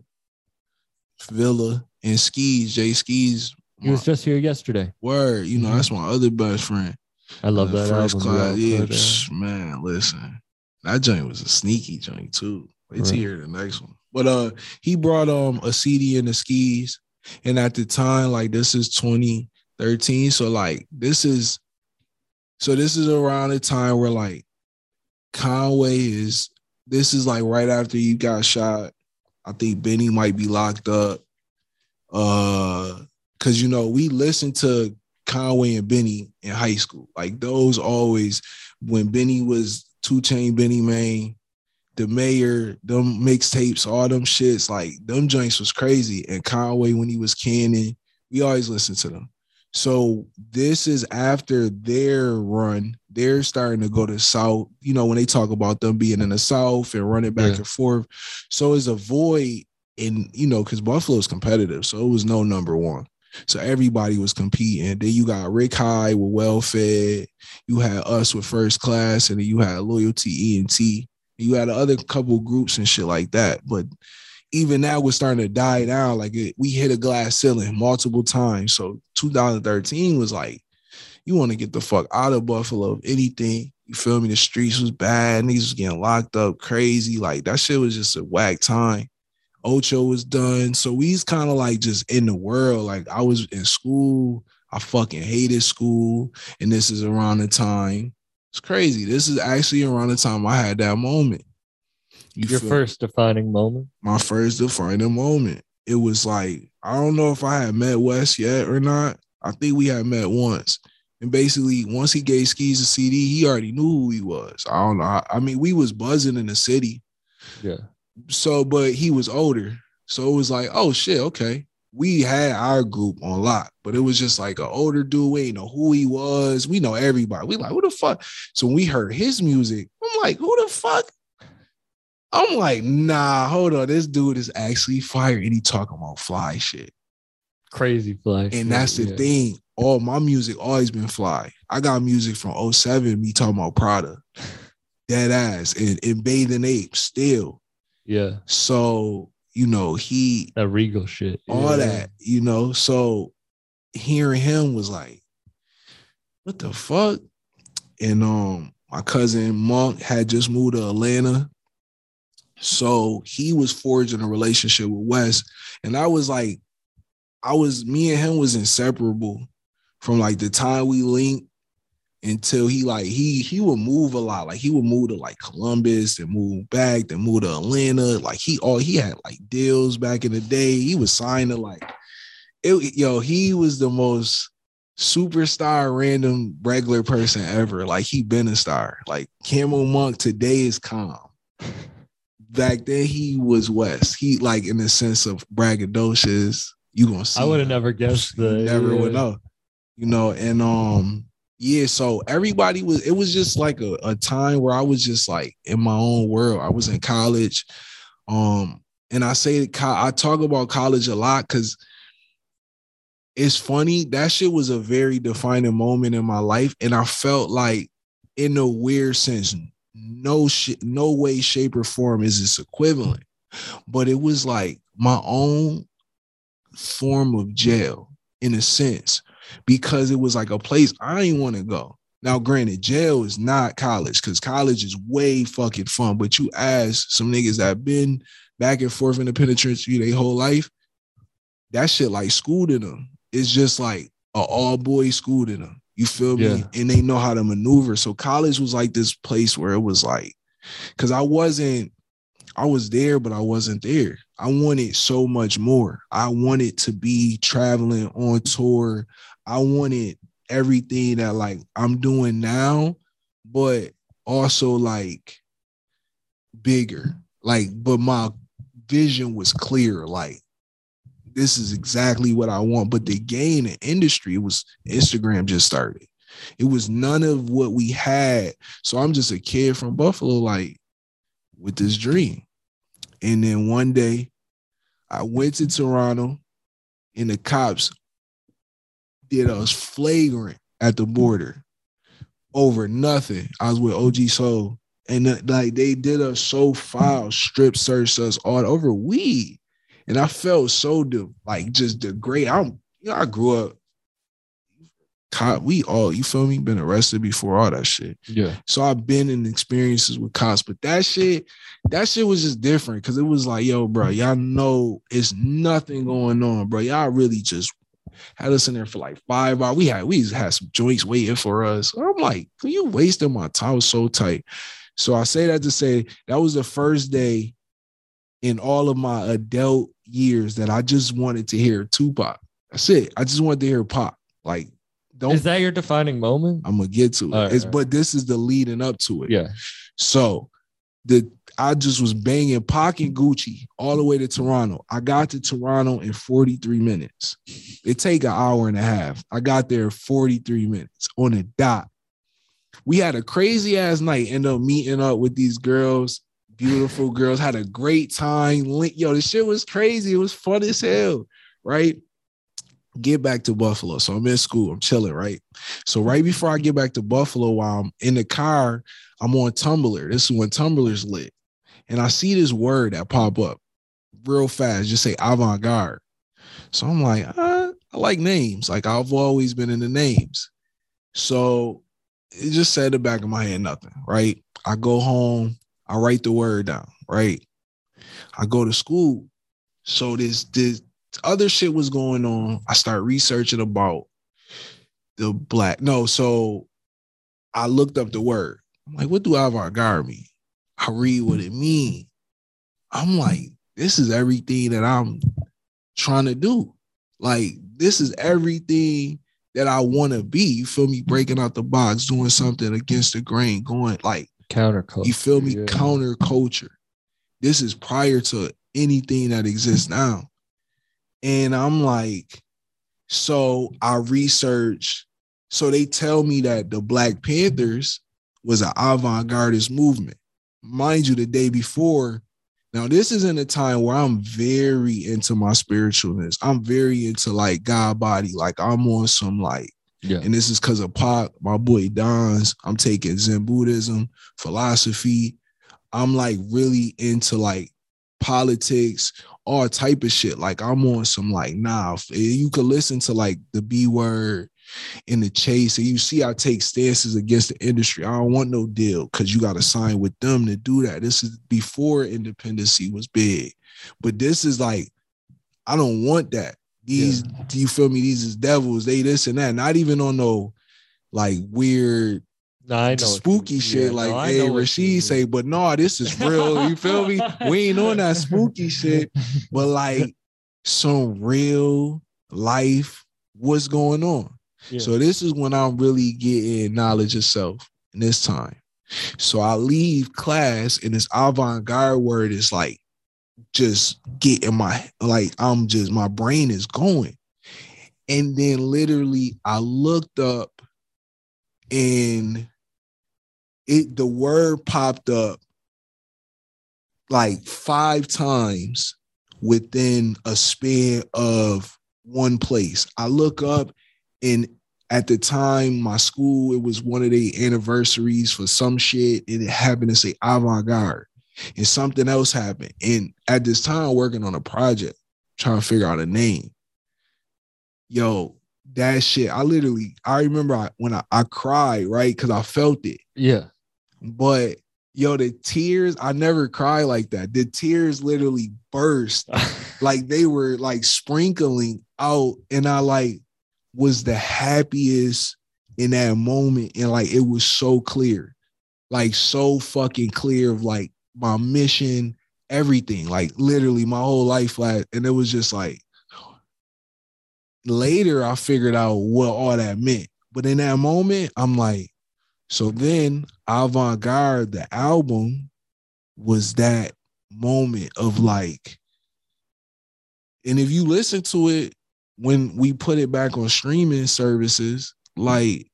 [SPEAKER 4] villa and skis jay skis
[SPEAKER 5] He was just here yesterday.
[SPEAKER 4] word you know
[SPEAKER 5] Mhm.
[SPEAKER 4] that's my other best friend
[SPEAKER 5] I love
[SPEAKER 4] Uh,
[SPEAKER 5] that
[SPEAKER 4] first
[SPEAKER 5] album.
[SPEAKER 4] class yeah psh, man listen that joint was a sneaky joint too wait
[SPEAKER 5] Right.
[SPEAKER 4] hear the next one but uh he brought um a cd and the skis and at the time like this is 2013 so like this is so this is around the time where like Conway is this is like right after you got shot. I think Benny might be locked up. Uh cause you know, we listened to Conway and Benny in high school. Like those always when Benny was two chain Benny Main, the mayor, them mixtapes, all them shits, like them joints was crazy. And Conway when he was canning, we always listened to them. So this is after their run. They're starting to go to South. You know, when they talk about them being in the South and running back
[SPEAKER 5] Yeah.
[SPEAKER 4] and forth. So it's a void in, you know, because Buffalo's competitive. So it was no number one. So everybody was competing. Then you got Rick Hyde with Well Fed. You had us with First Class, and then you had Loyalty E and T. You had other couple groups and shit like that. But even that was starting to die down. Like it, we hit a glass ceiling multiple times. So 2013 was like, you want to get the fuck out of Buffalo of anything. You feel me? The streets was bad. Niggas was getting locked up crazy. Like that shit was just a whack time. Ocho was done. So we's kind of like just in the world. Like I was in school. I fucking hated school. And this is around the time. It's crazy. This is actually around the time I had that moment. You
[SPEAKER 5] Your first defining moment.
[SPEAKER 4] my first defining moment. It was like, I don't know if I had met Wes yet or not. I think we had met once. And basically, once he gave Skis a CD, he already knew who he was. I don't know. I, I mean, we was buzzing in the city.
[SPEAKER 5] Yeah.
[SPEAKER 4] So, but he was older. So it was like, oh shit, okay. We had our group on lock, but it was just like an older dude. We ain't know who he was. We know everybody. We like, who the fuck? So when we heard his music, I'm like, who the fuck? I'm like, nah, hold on. This dude is actually fire. And he talking about fly shit.
[SPEAKER 5] Crazy fly.
[SPEAKER 4] And that's the
[SPEAKER 5] yeah.
[SPEAKER 4] thing. All my music always been fly. I got music from 07, me talking about Prada. Dead ass and, and bathing ape still.
[SPEAKER 5] Yeah.
[SPEAKER 4] So, you know, he
[SPEAKER 5] That regal shit.
[SPEAKER 4] all
[SPEAKER 5] Yeah.
[SPEAKER 4] that, you know. So hearing him was like, what the fuck? And um, my cousin Monk had just moved to Atlanta. So he was forging a relationship with Wes. And I was like, I was me and him was inseparable from like the time we linked until he like he he would move a lot. Like he would move to like Columbus and move back, then move to Atlanta. Like he all he had like deals back in the day. He was signed to like it, yo, he was the most superstar random regular person ever. Like he been a star. Like Camo Monk today is calm. Back then he was West. He like in the sense of braggadocious. You gonna see.
[SPEAKER 5] I would have never guessed
[SPEAKER 4] You
[SPEAKER 5] the.
[SPEAKER 4] never
[SPEAKER 5] yeah.
[SPEAKER 4] would know. You know, and um, yeah, so everybody was it was just like a, a time where I was just like in my own world. I was in college. Um, and I say I talk about college a lot because it's funny. That shit was a very defining moment in my life. And I felt like, in a weird sense, no shit, no way, shape, or form is this equivalent. But it was like my own form of jail in a sense, because it was like a place I didn't want to go. Now, granted, jail is not college because college is way fucking fun. But you ask some niggas that have been back and forth in the penitentiary their whole life, that shit like school to them. It's just like a all boys school to them. You feel me?
[SPEAKER 5] Yeah.
[SPEAKER 4] And they know how to maneuver. So college was like this place where it was like, because I wasn't, I was there, but I wasn't there. I wanted so much more. I wanted to be traveling on tour. I wanted everything that like I'm doing now, but also like bigger. Like, but my vision was clear. Like, this is exactly what I want. But the game in industry was Instagram just started. It was none of what we had. So I'm just a kid from Buffalo, like with this dream. And then one day I went to Toronto and the cops did us flagrant at the border over nothing. I was with OG Soul. And uh, like they did us so foul, strip searched us all over weed. And I felt so de- like just degrade. I'm you know, I grew up. Cop, we all, you feel me, been arrested before all that shit.
[SPEAKER 5] Yeah.
[SPEAKER 4] So I've been in experiences with cops, but that shit, that shit was just different because it was like, yo, bro, y'all know it's nothing going on, bro. Y'all really just had us in there for like five hours. We had we had some joints waiting for us. I'm like, you wasting my time. I was so tight. So I say that to say that was the first day in all of my adult years that I just wanted to hear Tupac. That's it. I just wanted to hear Pac. Like, don't
[SPEAKER 5] Is that your defining moment?
[SPEAKER 4] I'm gonna get to it.
[SPEAKER 5] Right, right.
[SPEAKER 4] but this is the leading up to it.
[SPEAKER 5] Yeah.
[SPEAKER 4] So the I just was banging and Gucci all the way to Toronto. I got to Toronto in 43 minutes. It take an hour and a half. I got there in 43 minutes on a dot. We had a crazy ass night. End up meeting up with these girls, beautiful girls. Had a great time. Yo, this shit was crazy. It was fun as hell, right? Get back to Buffalo. So I'm in school. I'm chilling, right? So right before I get back to Buffalo, while I'm in the car, I'm on Tumblr. This is when Tumblr's lit. And I see this word that pop up real fast, just say avant-garde. So I'm like, uh, I like names. Like I've always been in the names. So it just said the back of my head, nothing, right? I go home, I write the word down, right? I go to school. So this this other shit was going on. I start researching about the black. No, so I looked up the word. I'm like, what do avant-garde mean? I read what it means. I'm like, this is everything that I'm trying to do. Like, this is everything that I want to be. You feel me? Breaking out the box, doing something against the grain, going like,
[SPEAKER 1] Counterculture.
[SPEAKER 4] you feel me?
[SPEAKER 1] yeah.
[SPEAKER 4] Counter culture. This is prior to anything that exists now. And I'm like, so I research. So they tell me that the Black Panthers was an avant-gardist movement. Mind you, the day before. Now, this is in a time where I'm very into my spiritualness. I'm very into like God body. Like I'm on some like
[SPEAKER 1] Yeah.
[SPEAKER 4] and this is because of Pac, my boy Don's. I'm taking Zen Buddhism, philosophy. I'm like really into like politics, all type of shit. Like I'm on some like nah. You could listen to like the B word in the chase, and you see I take stances against the industry. I don't want no deal because you got to sign with them to do that. This is before independency was big, but this is like I don't want that. These, do you feel me? These is devils. They this and that. Not even on no like weird
[SPEAKER 1] No, I know. what you
[SPEAKER 4] spooky shit
[SPEAKER 1] Yeah,
[SPEAKER 4] like
[SPEAKER 1] no,
[SPEAKER 4] hey Rashid say, but no, this is real. You feel me? We ain't on that spooky shit, but like some real life, what's going on? So this is when I'm really getting knowledge of self in this time. So I leave class and this avant-garde word is like just getting my like I'm just my brain is going. And then literally I looked up and it the word popped up like five times within a span of one place. I look up and at the time my school it was one of the anniversaries for some shit and it happened to say avant-garde and something else happened. And at this time working on a project trying to figure out a name. Yo that shit i literally i remember I, when I, I cried right? Because i felt it.
[SPEAKER 1] Yeah.
[SPEAKER 4] but yo the tears i never cry like that. The tears literally burst. Like they were like sprinkling out and i like was the happiest in that moment and like it was so clear like so fucking clear of like my mission everything like literally my whole life like and it was just like later i figured out what all that meant but in that moment i'm like so then avant-garde the album was that moment of like and if you listen to it when we put it back on streaming services, like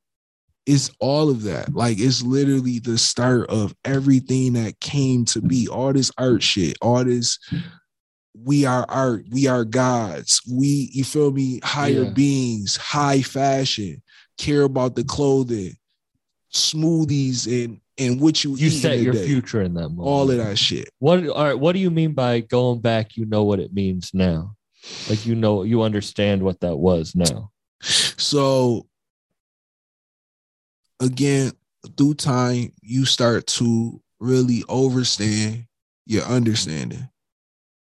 [SPEAKER 4] it's all of that. Like it's literally the start of everything that came to be. All this art shit, all this we are art, we are gods. We, you feel me, higher
[SPEAKER 1] Yeah.
[SPEAKER 4] beings, high fashion, care about the clothing, smoothies and and what you,
[SPEAKER 1] You set your
[SPEAKER 4] day.
[SPEAKER 1] future in that moment.
[SPEAKER 4] All of that shit.
[SPEAKER 1] What all right, what do you mean by going back, you know what it means now? Like you know you understand what that was now.
[SPEAKER 4] So again, through time, you start to really overstand your understanding.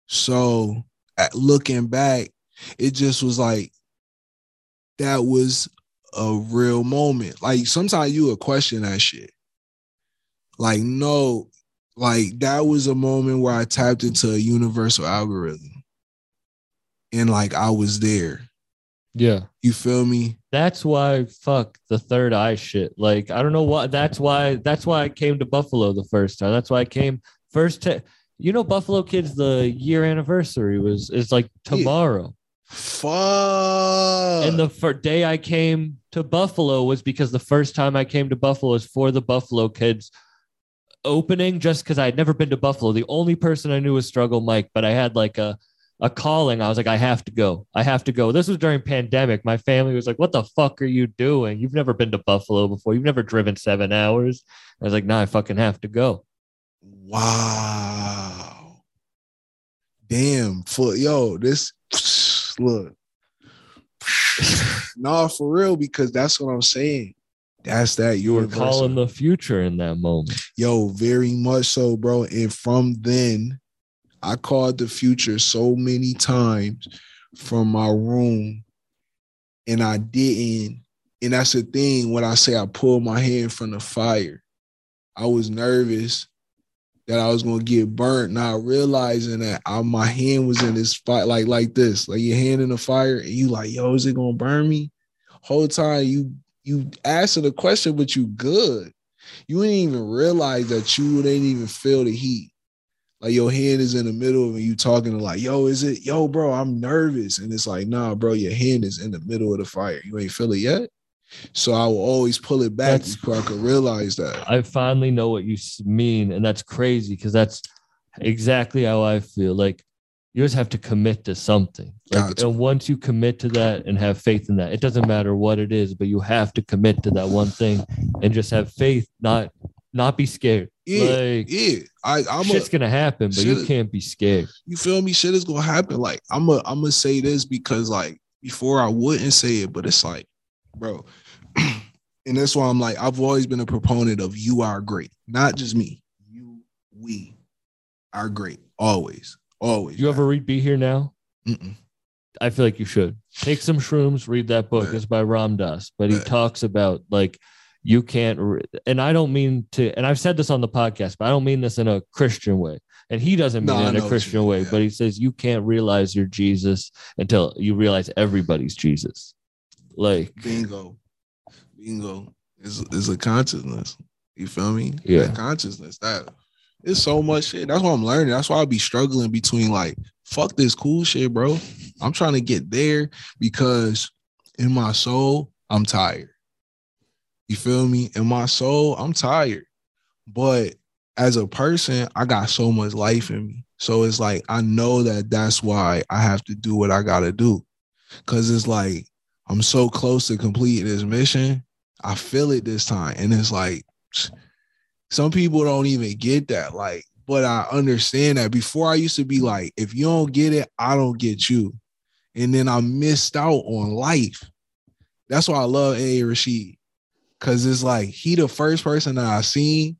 [SPEAKER 4] So at looking back, it just was like that was a real moment. Like sometimes you would question that shit. Like, no, like that was a moment where I tapped into a universal algorithm. And like I was there.
[SPEAKER 1] Yeah.
[SPEAKER 4] You feel me?
[SPEAKER 1] That's why fuck the third eye shit. Like I don't know what that's why that's why I came to Buffalo the first time. That's why I came first to you know Buffalo Kids the year anniversary was is like
[SPEAKER 4] Yeah.
[SPEAKER 1] tomorrow.
[SPEAKER 4] Fuck.
[SPEAKER 1] And the first day I came to Buffalo was because the first time I came to Buffalo was for the Buffalo Kids opening, just because I had never been to Buffalo. The only person I knew was Struggle Mike, but I had like a a calling. I was like, I have to go. I have to go. This was during pandemic. My family was like, What the fuck are you doing? You've never been to Buffalo before. You've never driven seven hours. I was like, Nah, I fucking have to go.
[SPEAKER 4] wow. Damn. For yo, this look. no, for real, because that's what I'm saying. That's that
[SPEAKER 1] You were calling the future in that moment.
[SPEAKER 4] Yo, very much so, bro. And from then, I called the future so many times from my room and I didn't. And that's the thing when I say I pulled my hand from the fire. I was nervous that I was gonna get burnt, not realizing that I, my hand was in this spot like like this, like your hand in the fire, and you like, yo, is it gonna burn me? Whole time you you asking the question, but you good. You didn't even realize that you didn't even feel the heat. Like your hand is in the middle of it, you talking to like, yo, is it, yo, bro, I'm nervous. And it's like, nah, bro, your hand is in the middle of the fire. You ain't feel it yet. So I will always pull it back
[SPEAKER 1] That's-
[SPEAKER 4] before I could realize that.
[SPEAKER 1] I finally know what you mean, and that's crazy because that's exactly how I feel. Like you just have to commit to something. Like,
[SPEAKER 4] Gotcha.
[SPEAKER 1] and once you commit to that and have faith in that, it doesn't matter what it is, but you have to commit to that one thing and just have faith, not not be scared.
[SPEAKER 4] Yeah,
[SPEAKER 1] like
[SPEAKER 4] yeah. I, I'm a,
[SPEAKER 1] shit's gonna happen, but you can't be scared.
[SPEAKER 4] you feel me? Shit is gonna happen. Like I'm a, I'm gonna say this because like before I wouldn't say it, but it's like, bro, and that's why I'm like I've always been a proponent of you are great, not just me. You, we are great, always, always.
[SPEAKER 1] You ever read Be Here Now?
[SPEAKER 4] Mm-mm.
[SPEAKER 1] I feel like you should take some shrooms, read that book.
[SPEAKER 4] Right.
[SPEAKER 1] It's by Ram Dass, but he talks about like you can't, and I don't mean to, and I've said this on the podcast, but I don't mean this in a Christian way. And he doesn't mean
[SPEAKER 4] No,
[SPEAKER 1] it in a Christian way,
[SPEAKER 4] yeah.
[SPEAKER 1] but he says you can't realize you're Jesus until you realize everybody's Jesus. Like,
[SPEAKER 4] bingo, bingo is is a consciousness. You feel me?
[SPEAKER 1] Yeah.
[SPEAKER 4] That consciousness. That it's so much shit. That's what I'm learning. That's why i'll be struggling between like, fuck this cool shit, bro. I'm trying to get there because in my soul, I'm tired. You feel me? In my soul, I'm tired. But as a person, I got so much life in me. So it's like I know that that's why I have to do what I got to do. Cause it's like I'm so close to completing this mission. I feel it this time. And it's like some people don't even get that. Like, but I understand that before I used to be like, if you don't get it, I don't get you. And then I missed out on life. That's why I love A. Rashid. Cause it's like he the first person that I seen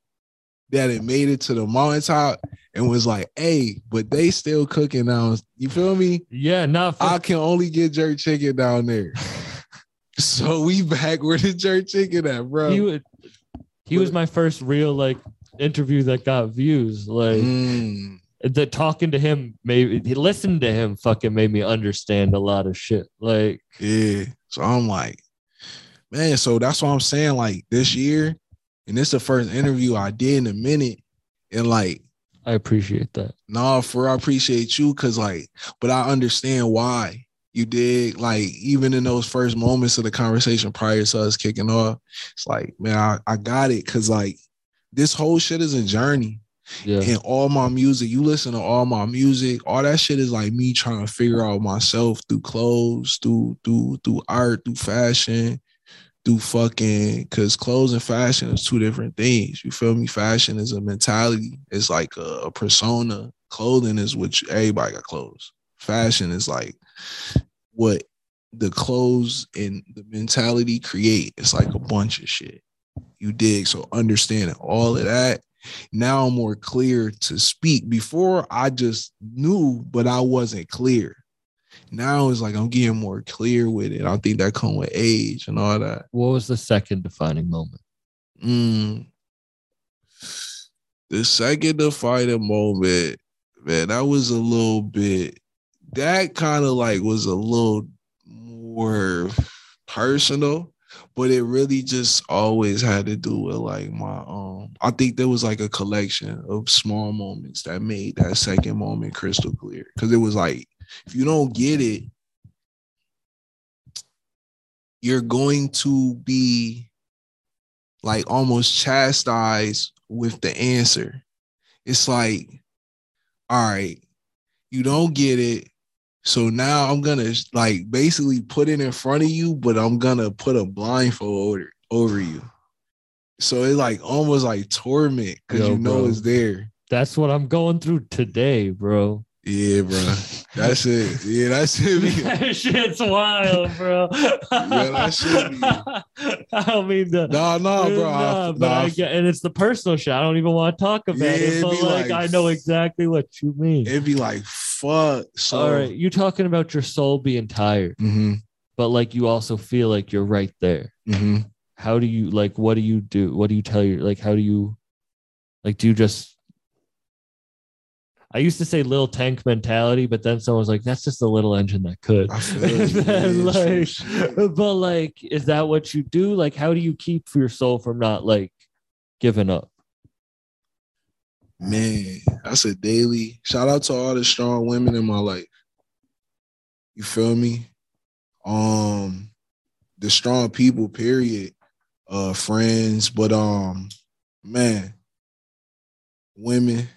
[SPEAKER 4] that it made it to the mountaintop and was like, hey, but they still cooking now. You feel me?
[SPEAKER 1] yeah, not
[SPEAKER 4] I can only get jerk chicken down there. So we back where the jerk chicken at, bro.
[SPEAKER 1] he would, he was my first real like interview that got views. Like,
[SPEAKER 4] Mm,
[SPEAKER 1] the talking to him maybe he listened to him fucking made me understand a lot of shit. Like,
[SPEAKER 4] yeah. So I'm like, man, so that's what I'm saying. Like this year, and this is the first interview I did in a minute. And like,
[SPEAKER 1] I appreciate that.
[SPEAKER 4] nah, for I appreciate you because like, but I understand why you did. Like, even in those first moments of the conversation prior to us kicking off, it's like, man, I, I got it. Cause like this whole shit is a journey.
[SPEAKER 1] Yeah.
[SPEAKER 4] and all my music, you listen to all my music, all that shit is like me trying to figure out myself through clothes, through through through art, through fashion, through fucking cause clothes and fashion is two different things. You feel me? Fashion is a mentality, it's like a, a persona. Clothing is what you, everybody got clothes. Fashion is like what the clothes and the mentality create. It's like a bunch of shit. You dig? So understanding all of that now I'm more clear to speak. Before I just knew, but I wasn't clear. Now it's like I'm getting more clear with it. I think that come with age and all that.
[SPEAKER 1] What was the second defining moment?
[SPEAKER 4] Mm. The second defining moment, man, that was a little bit. That kind of like was a little more personal, but it really just always had to do with like my um. I think there was like a collection of small moments that made that second moment crystal clear. Because it was like, if you don't get it, you're going to be like almost chastised with the answer. It's like, all right, you don't get it. So now I'm gonna like basically put it in front of you, but I'm gonna put a blindfold over, over you. So it's like almost like torment because
[SPEAKER 1] Yo,
[SPEAKER 4] you know
[SPEAKER 1] bro.
[SPEAKER 4] it's there.
[SPEAKER 1] That's what I'm going through today, bro.
[SPEAKER 4] Yeah, bro. That's it. Yeah, that shit be.
[SPEAKER 1] that shit's wild, bro.
[SPEAKER 4] that should be.
[SPEAKER 1] I don't mean to.
[SPEAKER 4] No, no, bro.
[SPEAKER 1] Nah, but
[SPEAKER 4] nah,
[SPEAKER 1] I get, and it's the personal shit. I don't even want to talk about
[SPEAKER 4] Yeah,
[SPEAKER 1] it, but like,
[SPEAKER 4] like-
[SPEAKER 1] I know exactly what you mean.
[SPEAKER 4] It'd be like fuck. So,
[SPEAKER 1] All right, you're talking about your soul being tired,
[SPEAKER 4] Mm-hmm.
[SPEAKER 1] but like you also feel like you're right there.
[SPEAKER 4] Mm-hmm.
[SPEAKER 1] How do you like? What do you do? What do you tell your like? How do you like? Do you just? I used to say little tank mentality, but then someone was like, "That's just a little engine that could."
[SPEAKER 4] I feel
[SPEAKER 1] And
[SPEAKER 4] you,
[SPEAKER 1] then, like, but like, is that what you do? Like, how do you keep your soul from not like giving up?
[SPEAKER 4] Man, that's a daily shout out to all the strong women in my life. You feel me? Um, the strong people, period. Uh, friends, but um, man, women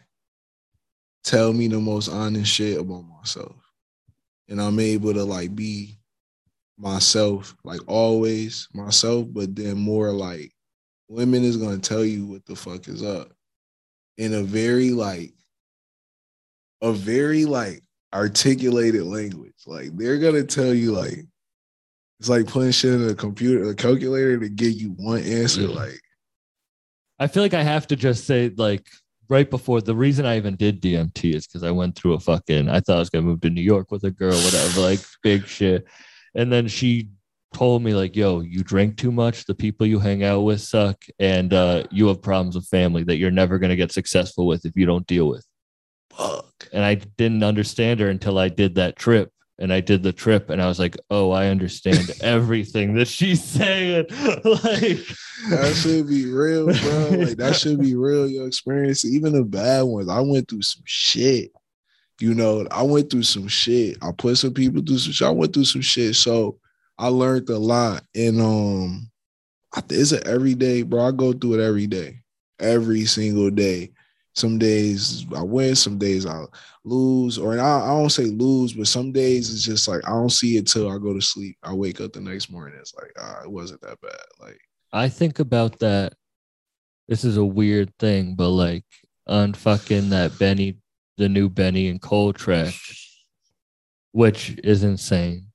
[SPEAKER 4] tell me the most honest shit about myself, and I'm able to like be myself, like always myself, but then more like women is gonna tell you what the fuck is up in a very like a very like articulated language. Like they're gonna tell you like it's like putting shit in a computer, a calculator to get you one answer.
[SPEAKER 1] Yeah.
[SPEAKER 4] Like
[SPEAKER 1] I feel like I have to just say like right before the reason I even did DMT is because I went through a fucking I thought I was gonna move to New York with a girl, whatever, like big shit. And then she told me like, yo, you drink too much, the people you hang out with suck, and uh, you have problems with family that you're never gonna get successful with if you don't deal with.
[SPEAKER 4] fuck.
[SPEAKER 1] And I didn't understand her until I did that trip. And I did the trip and I was like, oh, I understand everything that she's saying. like
[SPEAKER 4] That should be real, bro. Like that should be real. Your experience, even the bad ones. I went through some shit. You know, I went through some shit. I put some people through some shit. I went through some shit. So I learned a lot. And um, I th- it's an everyday, bro. I go through it every day, every single day. Some days I win, some days I lose, or I, I don't say lose, but some days it's just like I don't see it till I go to sleep. I wake up the next morning. It's like ah, it wasn't that bad. Like
[SPEAKER 1] I think about that. This is a weird thing, but like on fucking that Benny, the new Benny and Cole track, which is insane.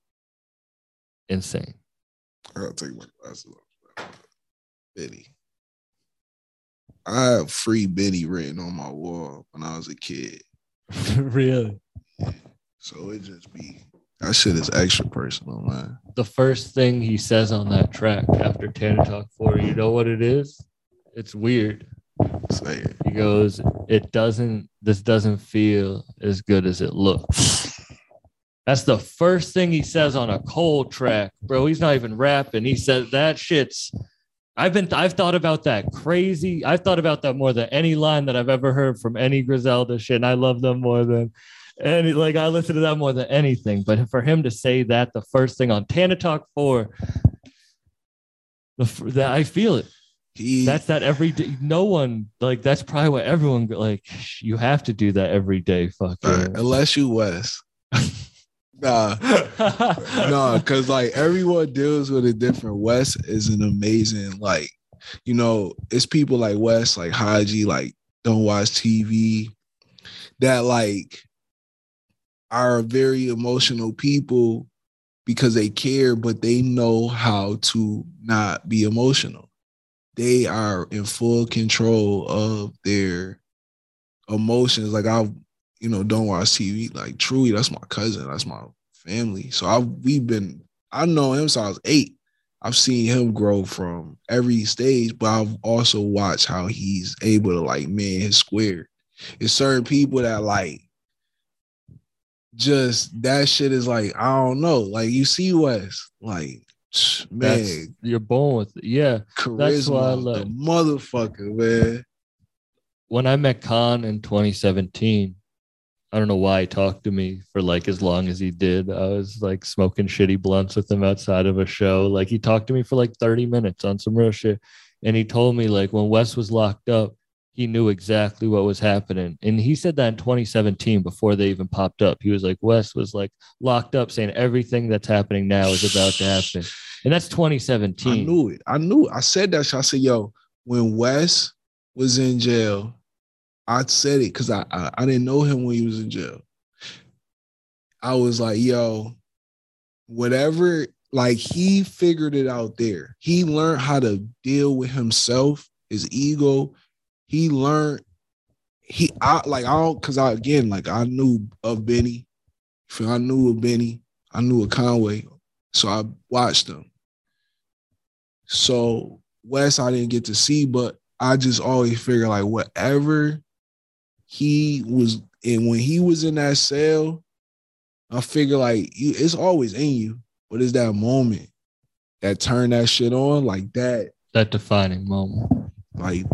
[SPEAKER 1] Insane.
[SPEAKER 4] I gotta take my glasses off. Benny. I have free Benny written on my wall when I was a kid.
[SPEAKER 1] really?
[SPEAKER 4] So it just be that shit is extra personal, man.
[SPEAKER 1] The first thing he says on that track after Tana Talk 4, you know what it is? It's weird.
[SPEAKER 4] Say it.
[SPEAKER 1] He goes, It doesn't, this doesn't feel as good as it looks. That's the first thing he says on a Cole track, bro. He's not even rapping. He says that shit's. I've been, I've thought about that crazy. I've thought about that more than any line that I've ever heard from any Griselda shit. And I love them more than any, like, I listen to that more than anything. But for him to say that the first thing on Tana Talk 4, the, that I feel it
[SPEAKER 4] He
[SPEAKER 1] that's that every day. No one like that's probably what everyone like. You have to do that every day. Fucking.
[SPEAKER 4] unless you West. Nah, no, because like everyone deals with it different. West is an amazing, like, you know, it's people like West, like Haji, like don't watch TV, that like are very emotional people because they care, but they know how to not be emotional. They are in full control of their emotions. Like I, you know, don't watch TV. Like truly, that's my cousin. That's my family. So I we've been I know him since I was eight. I've seen him grow from every stage, but I've also watched how he's able to like man his square. It's certain people that like just that shit is like, I don't know. Like you see West, like man,
[SPEAKER 1] That's, you're born with it. Yeah. that's why I
[SPEAKER 4] charisma,
[SPEAKER 1] like-
[SPEAKER 4] the motherfucker, man.
[SPEAKER 1] When I met Khan in 2017, I don't know why he talked to me for like as long as he did. I was like smoking shitty blunts with him outside of a show. Like he talked to me for like 30 minutes on some real shit. And he told me like when Wes was locked up, he knew exactly what was happening. And he said that in 2017 before they even popped up. He was like, Wes was like locked up saying everything that's happening now is about to happen. And that's 2017.
[SPEAKER 4] I knew it. I knew. it. I said that. I said, "Yo, when Wes was in jail, I said it because I, I I didn't know him when he was in jail. I was like, yo, whatever, like he figured it out there. He learned how to deal with himself, his ego. He learned he I like I don't cause I again like I knew of Benny. I knew of Benny, I knew of Conway. So I watched them. So Wes I didn't get to see, but I just always figure like whatever he was and when he was in that cell, I figure like you, it's always in you, but it's that moment that turned that shit on like that,
[SPEAKER 1] That defining moment.
[SPEAKER 4] like,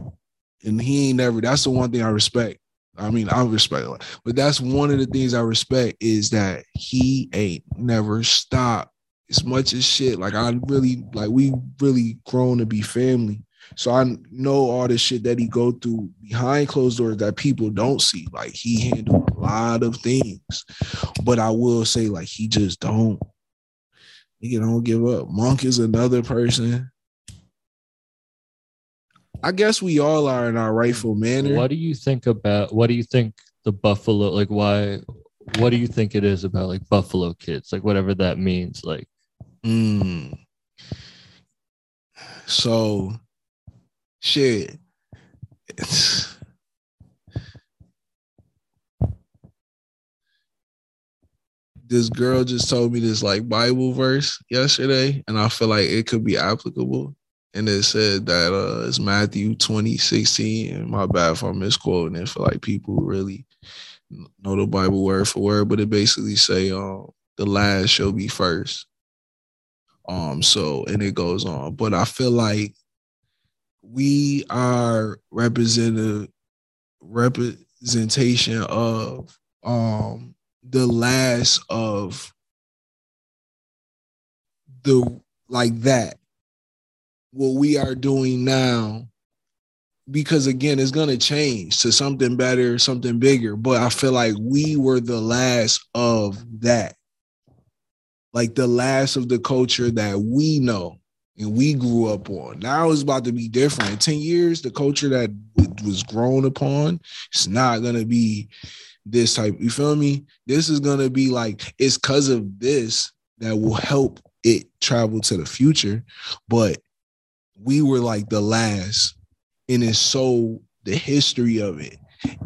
[SPEAKER 4] and he ain't never. That's the one thing I respect. I mean, I respect, it, but that's one of the things I respect is that he ain't never stopped as much as shit. Like I really, like we really grown to be family. So I know all the shit that he go through behind closed doors that people don't see. Like he handled a lot of things, but I will say like he just don't. He don't give up. Monk is another person. I guess we all are in our rightful manner.
[SPEAKER 1] What do you think about what do you think the Buffalo like why what do you think it is about like Buffalo kids? Like whatever that means. Like
[SPEAKER 4] Mm. So, shit. It's- this girl just told me this like Bible verse yesterday, and I feel like it could be applicable. And it said that uh it's Matthew 20, 16. And my bad if I'm misquoting it for like people who really know the Bible word for word, but it basically say um the last shall be first. Um, so and it goes on. But I feel like we are representative representation of um the last of the like that what we are doing now. Because again it's going to change to something better something bigger but i feel like we were the last of that. Like the last of the culture that we know and we grew up on. Now it's about to be different. In 10 years, the culture that was grown upon, it's not gonna be this type. You feel me? This is gonna be like it's because of this that will help it travel to the future. But we were like the last, and it's so the history of it.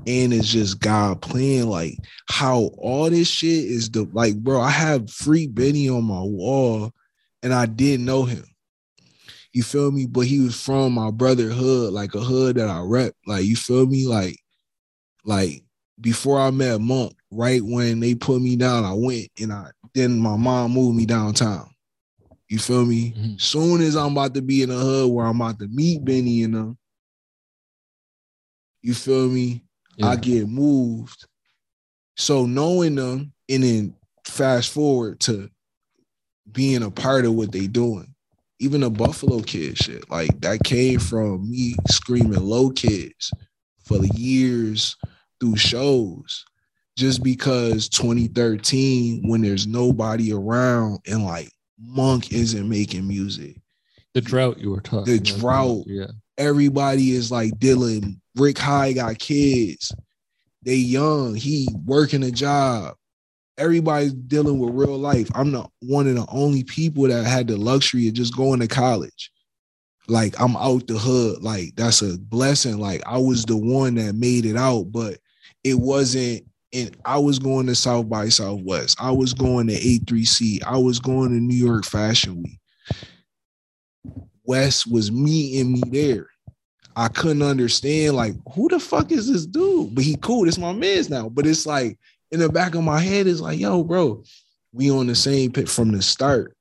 [SPEAKER 4] And it's just God playing like how all this shit is the like, bro. I have free Benny on my wall, and I didn't know him. You feel me? But he was from my brother hood, like a hood that I rep. Like, you feel me? Like, like before I met Monk, right when they put me down, I went and I then my mom moved me downtown. You feel me?
[SPEAKER 1] Mhm.
[SPEAKER 4] Soon as I'm about to be in the hood where I'm about to meet Benny and them, you feel me? I get moved. So knowing them and then fast forward to being a part of what they doing. Even the Buffalo kid shit, like that came from me screaming low kids for the years through shows. Just because 2013, when there's nobody around and like Monk isn't making music,
[SPEAKER 1] the drought you were talking
[SPEAKER 4] The
[SPEAKER 1] about.
[SPEAKER 4] drought.
[SPEAKER 1] Yeah.
[SPEAKER 4] everybody is like dealing. Rick Hyde got kids. They young. He working a job. Everybody's dealing with real life. I'm the one of the only people that had the luxury of just going to college. Like I'm out the hood. Like that's a blessing. Like I was the one that made it out, but it wasn't. And I was going to South by Southwest. I was going to A3C. I was going to New York Fashion Week. Wes was meeting me there. I couldn't understand like who the fuck is this dude? But he cool. This my man's now. But it's like in the back of my head is like, yo, bro, we on the same pit from the start.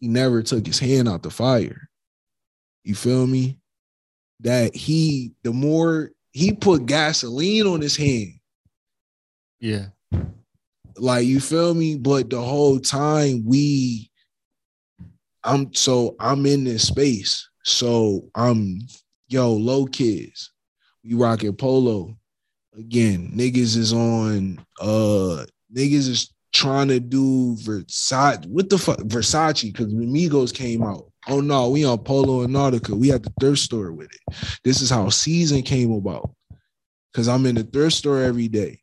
[SPEAKER 4] He never took his hand out the fire. You feel me? That he, the more he put gasoline on his hand,
[SPEAKER 1] Yeah.
[SPEAKER 4] like you feel me but the whole time we i'm so i'm in this space so i'm yo low kids we rocking polo again niggas is on uh niggas is trying to do versace what the fuck versace because migos came out oh no we on polo and nautica we at the thrift store with it this is how season came about because i'm in the thrift store every day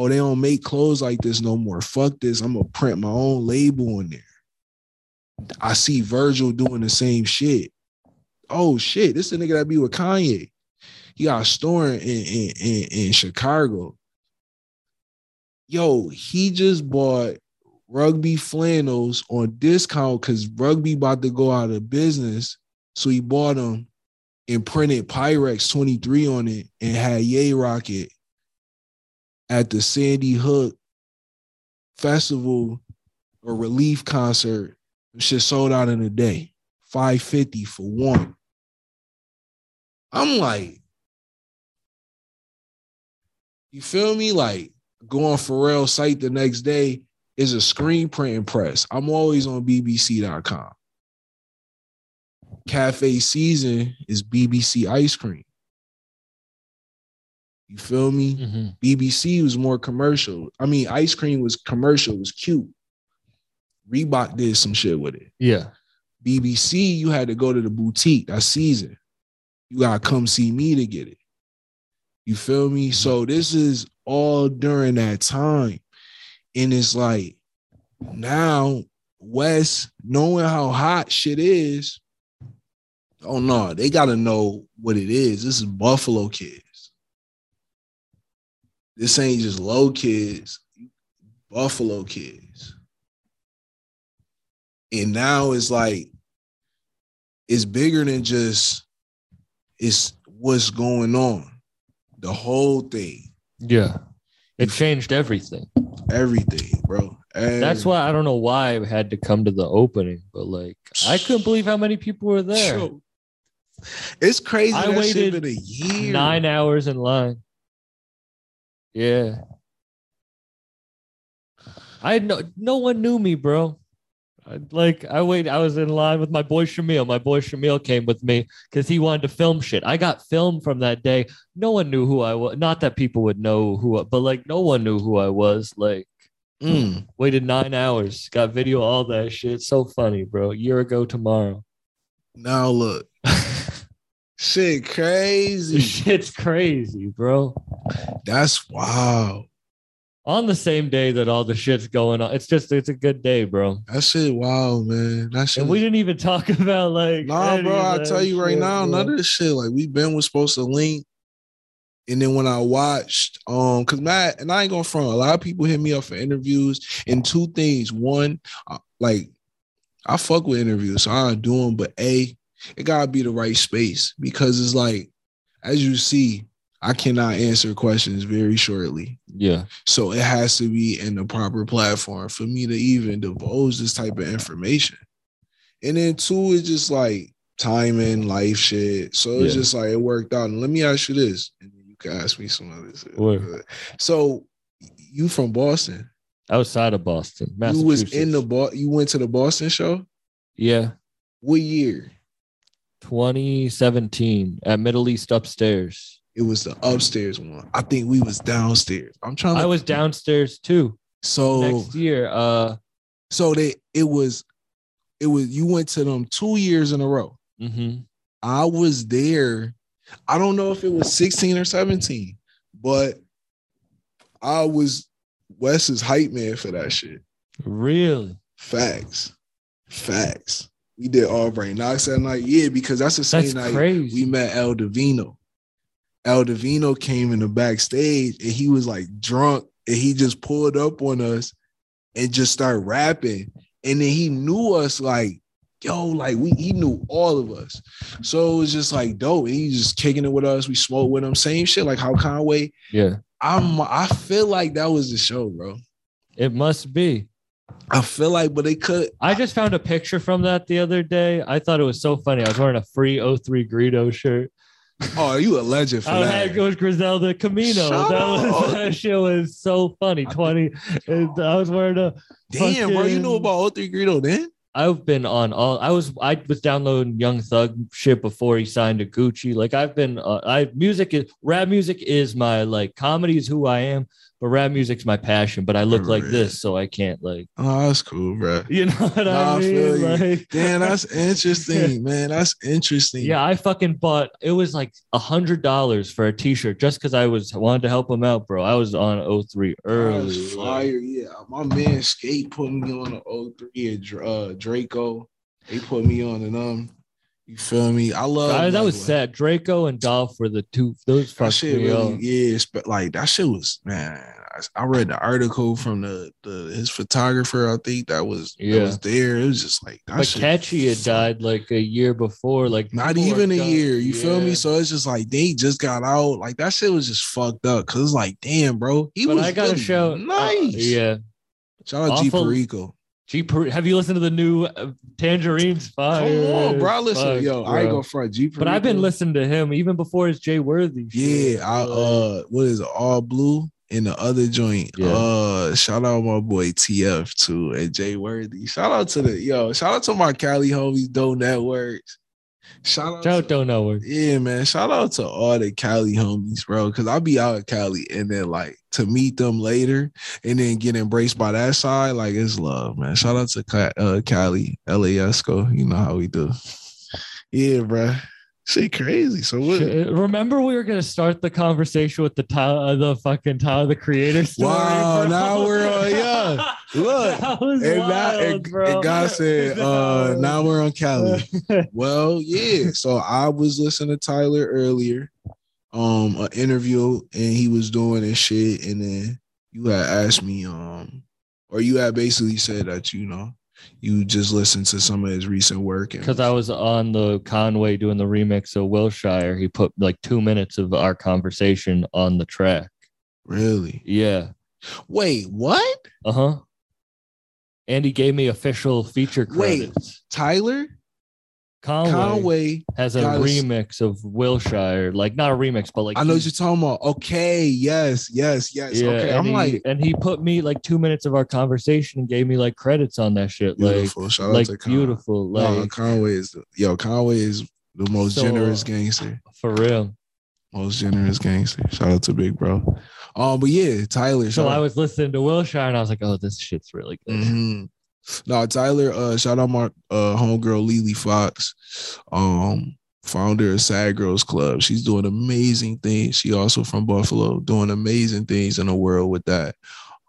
[SPEAKER 4] oh, they don't make clothes like this no more. Fuck this. I'm gonna print my own label in there. I see Virgil doing the same shit. Oh shit, this is the nigga that be with Kanye. He got a store in, in, in, in Chicago. Yo, he just bought rugby flannels on discount because rugby about to go out of business. So he bought them and printed Pyrex 23 on it and had Yay Rocket at the Sandy Hook festival or relief concert. Shit sold out in a day. 550 for one. I'm like, you feel me? Like go on Pharrell's site the next day is a screen printing press. I'm always on BBC.com. Cafe season is BBC ice cream. You feel me?
[SPEAKER 1] Mhm.
[SPEAKER 4] BBC was more commercial. I mean, ice cream was commercial, it was cute. Reebok did some shit with it.
[SPEAKER 1] Yeah.
[SPEAKER 4] BBC, you had to go to the boutique that season. You gotta come see me to get it. You feel me? Mm-hmm. So this is all during that time. And it's like now, West, knowing how hot shit is, oh no, they gotta know what it is. This is Buffalo kids. This ain't just low kids, Buffalo kids. And now it's like it's bigger than just it's what's going on. The whole thing,
[SPEAKER 1] Yeah. It changed everything.
[SPEAKER 4] everything, bro.
[SPEAKER 1] That's why I don't know why I had to come to the opening, but like I couldn't believe how many people were there.
[SPEAKER 4] Yo, It's crazy.
[SPEAKER 1] I waited
[SPEAKER 4] a year.
[SPEAKER 1] Nine hours in line. Yeah. I had no no one knew me, bro. Like I wait, I was in line with my boy Shamil. My boy Shamil came with me because he wanted to film shit. I got film from that day. No one knew who I was. Not that people would know who, I- but like no one knew who I was. Like
[SPEAKER 4] Mm.
[SPEAKER 1] waited nine hours, got video, all that shit. So funny, bro. year ago tomorrow.
[SPEAKER 4] Now look, shit crazy.
[SPEAKER 1] Shit's crazy, bro.
[SPEAKER 4] That's wow.
[SPEAKER 1] On the same day that all the shit's going on, it's just it's a good day, bro.
[SPEAKER 4] That shit wow, man. That shit.
[SPEAKER 1] And we didn't even talk about like
[SPEAKER 4] Nah, bro. I tell you right
[SPEAKER 1] shit,
[SPEAKER 4] now,
[SPEAKER 1] bro.
[SPEAKER 4] none of this shit. Like we been was supposed to link. And then when I watched, um, cause Matt and I ain't going front. A lot of people hit me up for interviews, and two things. One, uh, like I fuck with interviews, so I don't do them. But a, it gotta be the right space because it's like, as you see, I cannot answer questions very shortly.
[SPEAKER 1] Yeah,
[SPEAKER 4] So it has to be in the proper platform for me to even divulge this type of information. And then two is just like timing, life shit. So it's
[SPEAKER 1] Yeah.
[SPEAKER 4] just like it worked out. And let me ask you this, and then you can ask me some other shit. So you from Boston?
[SPEAKER 1] outside of Boston,
[SPEAKER 4] You was in the Bo- you went to the Boston show?
[SPEAKER 1] yeah,
[SPEAKER 4] What year?
[SPEAKER 1] 2017 at Middle East upstairs.
[SPEAKER 4] It was the upstairs one. I think we was downstairs. I'm trying to
[SPEAKER 1] I was downstairs too.
[SPEAKER 4] so
[SPEAKER 1] Next year, uh,
[SPEAKER 4] so they it was it was you went to them two years in a row.
[SPEAKER 1] mhm.
[SPEAKER 4] I was there. I don't know if it was 16 or 17, but I was Wes's hype man for that shit.
[SPEAKER 1] really,
[SPEAKER 4] Facts. Facts. We did all brain knocks that night. Yeah, because that's the same
[SPEAKER 1] that's
[SPEAKER 4] night
[SPEAKER 1] crazy.
[SPEAKER 4] we met El Divino. El Divino came in the backstage and he was like drunk and he just pulled up on us and just started rapping. And then he knew us like, yo, like we he knew all of us. So it was just like dope. And he just kicking it with us. We smoked with him. Same shit, like how Conway.
[SPEAKER 1] yeah,
[SPEAKER 4] I'm I feel like that was the show, bro.
[SPEAKER 1] it must be.
[SPEAKER 4] I feel like, but they could
[SPEAKER 1] I just found a picture from that the other day. I thought it was so funny. I was wearing a free 03 Greedo shirt.
[SPEAKER 4] Oh, you a legend for
[SPEAKER 1] I
[SPEAKER 4] that.
[SPEAKER 1] had Coach Griselda Camino.
[SPEAKER 4] Shut
[SPEAKER 1] that was that shit was so funny.
[SPEAKER 4] I
[SPEAKER 1] 20. and I was wearing a
[SPEAKER 4] Damn, bro, you knew
[SPEAKER 1] fucking-
[SPEAKER 4] about 03 Greedo then?
[SPEAKER 1] I've been on all I was I was downloading Young Thug shit before he signed to Gucci. Like I've been uh, I music is rap music is my like comedy is who I am, but rap music's my passion. But I look like this, so I can't like.
[SPEAKER 4] Oh, that's cool, bro.
[SPEAKER 1] You know what
[SPEAKER 4] Nah,
[SPEAKER 1] I
[SPEAKER 4] I feel
[SPEAKER 1] mean?
[SPEAKER 4] you.
[SPEAKER 1] Like,
[SPEAKER 4] Damn, that's interesting, man. That's interesting.
[SPEAKER 1] yeah, I fucking bought. It was like a hundred dollars for a T-shirt just because I was wanted to help him out, bro. I was on 03 early.
[SPEAKER 4] Fire. Yeah, my man Skate put me on the 03 at uh, Drakeo. They put me on and um, you feel me? I love
[SPEAKER 1] I- that
[SPEAKER 4] like,
[SPEAKER 1] was sad. Drakeo and Dolph were the two. Those
[SPEAKER 4] That shit
[SPEAKER 1] me
[SPEAKER 4] really,
[SPEAKER 1] up.
[SPEAKER 4] yeah, spe- like that shit was man. I, I read the article from the, the his photographer. I think that was that
[SPEAKER 1] Yeah.
[SPEAKER 4] was there. It was just like that
[SPEAKER 1] But
[SPEAKER 4] shit
[SPEAKER 1] Ketchy had died like a year before. Like
[SPEAKER 4] Not even a
[SPEAKER 1] done-
[SPEAKER 4] year. You feel me? So it's just like they just got out. Like that shit was just fucked up. Cause it's like, damn, bro, he
[SPEAKER 1] but
[SPEAKER 4] was
[SPEAKER 1] I gotta
[SPEAKER 4] really
[SPEAKER 1] show. uh,
[SPEAKER 4] nice.
[SPEAKER 1] yeah.
[SPEAKER 4] Shout out G Perico.
[SPEAKER 1] G. Have you listened to the new uh, Tangerines Fire?
[SPEAKER 4] Come on, bro. Listen,
[SPEAKER 1] Fuck,
[SPEAKER 4] yo, I ain't
[SPEAKER 1] bro.
[SPEAKER 4] go front G.
[SPEAKER 1] But I've been listening to him even before his Jay Worthy.
[SPEAKER 4] Yeah, I uh, what is it? All blue in the other joint.
[SPEAKER 1] Yeah.
[SPEAKER 4] Uh, shout out my boy TF too and Jay Worthy. Shout out to the yo. Shout out to my Cali homies, Doe Networks. Shout out,
[SPEAKER 1] out
[SPEAKER 4] to,
[SPEAKER 1] don't know
[SPEAKER 4] yeah, man. Shout out to all the Cali homies, bro. Cause I'll be out at Cali and then like to meet them later and then get embraced by that side, like it's love, man. Shout out to uh, Cali, LASCO. You know how we do. Yeah, bro. Shit crazy. So what?
[SPEAKER 1] Remember, we were gonna start the conversation with the Tyler, the fucking Tyler the Creator story.
[SPEAKER 4] Wow,
[SPEAKER 1] bro.
[SPEAKER 4] now we're on- yeah. Look,
[SPEAKER 1] was
[SPEAKER 4] And, now,
[SPEAKER 1] wild,
[SPEAKER 4] and, and God said, uh, now we're on Cali. well, yeah. So I was listening to Tyler earlier, um, an interview, and he was doing this shit, and then you had asked me, um, or you had basically said that you know you just listened to some of his recent work, and
[SPEAKER 1] because I was on the Conway doing the remix of Wilshire. He put like two minutes of our conversation on the track.
[SPEAKER 4] really
[SPEAKER 1] Yeah.
[SPEAKER 4] Wait, what?
[SPEAKER 1] Uh huh. And he gave me official feature
[SPEAKER 4] Wait.
[SPEAKER 1] credits.
[SPEAKER 4] Tyler
[SPEAKER 1] Conway,
[SPEAKER 4] Conway.
[SPEAKER 1] has a remix of Wilshire, like not a remix, but like
[SPEAKER 4] I know what you're talking about. Okay, yes, yes, yes.
[SPEAKER 1] yeah,
[SPEAKER 4] okay, I'm
[SPEAKER 1] he,
[SPEAKER 4] like,
[SPEAKER 1] and he put me like two minutes of our conversation and gave me like credits on that shit,
[SPEAKER 4] beautiful. Shout
[SPEAKER 1] like
[SPEAKER 4] out to Con-
[SPEAKER 1] beautiful,
[SPEAKER 4] No,
[SPEAKER 1] like
[SPEAKER 4] Conway is the, yo. Conway is the most
[SPEAKER 1] So,
[SPEAKER 4] generous gangster.
[SPEAKER 1] for real.
[SPEAKER 4] Most generous gangster. Shout out to Big Bro. Um, but yeah, Tyler.
[SPEAKER 1] So I
[SPEAKER 4] out-
[SPEAKER 1] was listening to Wilshire and I was like, oh, this shit's really good.
[SPEAKER 4] Mhm. No, Tyler. Uh, shout out my uh homegirl Lily Fox, um, founder of Sad Girls Club. She's doing amazing things. She also from Buffalo, doing amazing things in the world with that.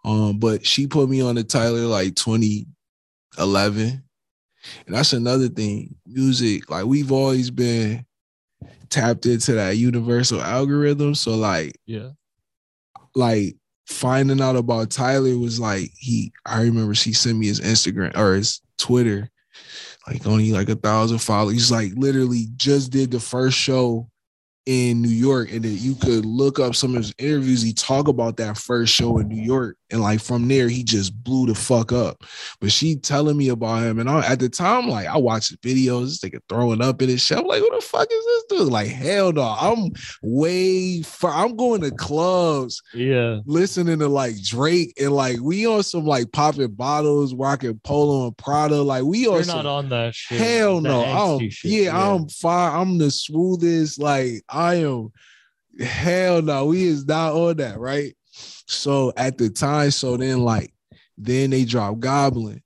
[SPEAKER 4] Um, but she put me on the Tyler like 2011. And that's another thing. Music, like we've always been tapped into that universal algorithm. So like
[SPEAKER 1] Yeah.
[SPEAKER 4] Like finding out about Tyler was like he I remember she sent me his Instagram or his Twitter, like only like a thousand followers. He's like literally just did the first show in New York, and then you could look up some of his interviews. He talk about that first show in New York, and like from there, he just blew the fuck up. But she telling me about him, and I, at the time, like I watched the videos, this nigga throwing up in his shit. Like, who the fuck is this dude? Like, hell no, I'm way far. I'm going to clubs
[SPEAKER 1] Yeah.
[SPEAKER 4] listening to like Drake and like we on some like popping bottles, rocking polo and Prada. Like we
[SPEAKER 1] You're not on that shit.
[SPEAKER 4] hell
[SPEAKER 1] that
[SPEAKER 4] no. I'm
[SPEAKER 1] shit,
[SPEAKER 4] yeah, I'm fine. I'm the smoothest. Like I am hell no. We is not on that, right? So at the time, so then like then they drop Goblin.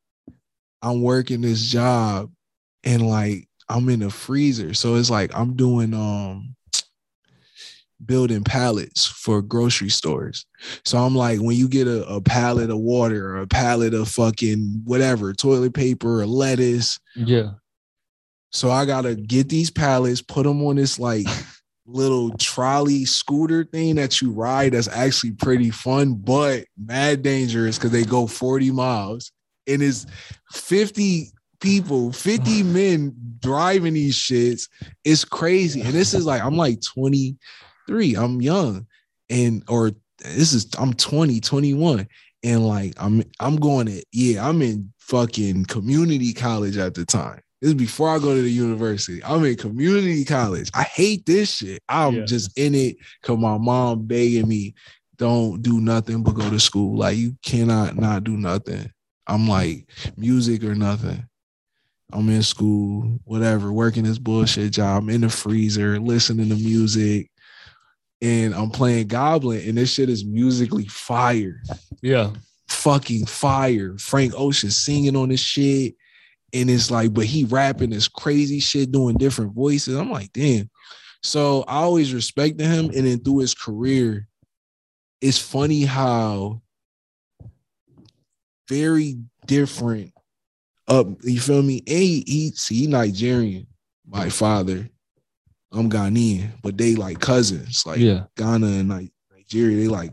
[SPEAKER 4] I'm working this job and like I'm in a freezer. So it's like I'm doing um building pallets for grocery stores. So I'm like, when you get a, a pallet of water or a pallet of fucking whatever, toilet paper or lettuce.
[SPEAKER 1] Yeah.
[SPEAKER 4] So I gotta get these pallets, put them on this like little trolley scooter thing that you ride that's actually pretty fun, but mad dangerous because they go 40 miles. And it's 50 people, 50 men driving these shits. It's crazy. And this is like, I'm like 23. I'm young. And or this is I'm 20, 21. And like I'm I'm going to, yeah, I'm in fucking community college at the time. This is before I go to the university. I'm in community college. I hate this shit. I'm
[SPEAKER 1] Yeah.
[SPEAKER 4] just in it because my mom begging me, don't do nothing but go to school. Like you cannot not do nothing. I'm like music or nothing. I'm in school, whatever, working this bullshit job. I'm in the freezer, listening to music. and I'm playing Goblin, and this shit is musically fire,
[SPEAKER 1] Yeah.
[SPEAKER 4] fucking fire. Frank Ocean singing on this shit, and it's like, but he rapping this crazy shit, doing different voices. I'm like, damn. So I always respected him, and then through his career, it's funny how very different up. You feel me? And he, he see he Nigerian. My father, I'm Ghanaian, but they like cousins. Like
[SPEAKER 1] Yeah.
[SPEAKER 4] Ghana and Ni- Nigeria, they like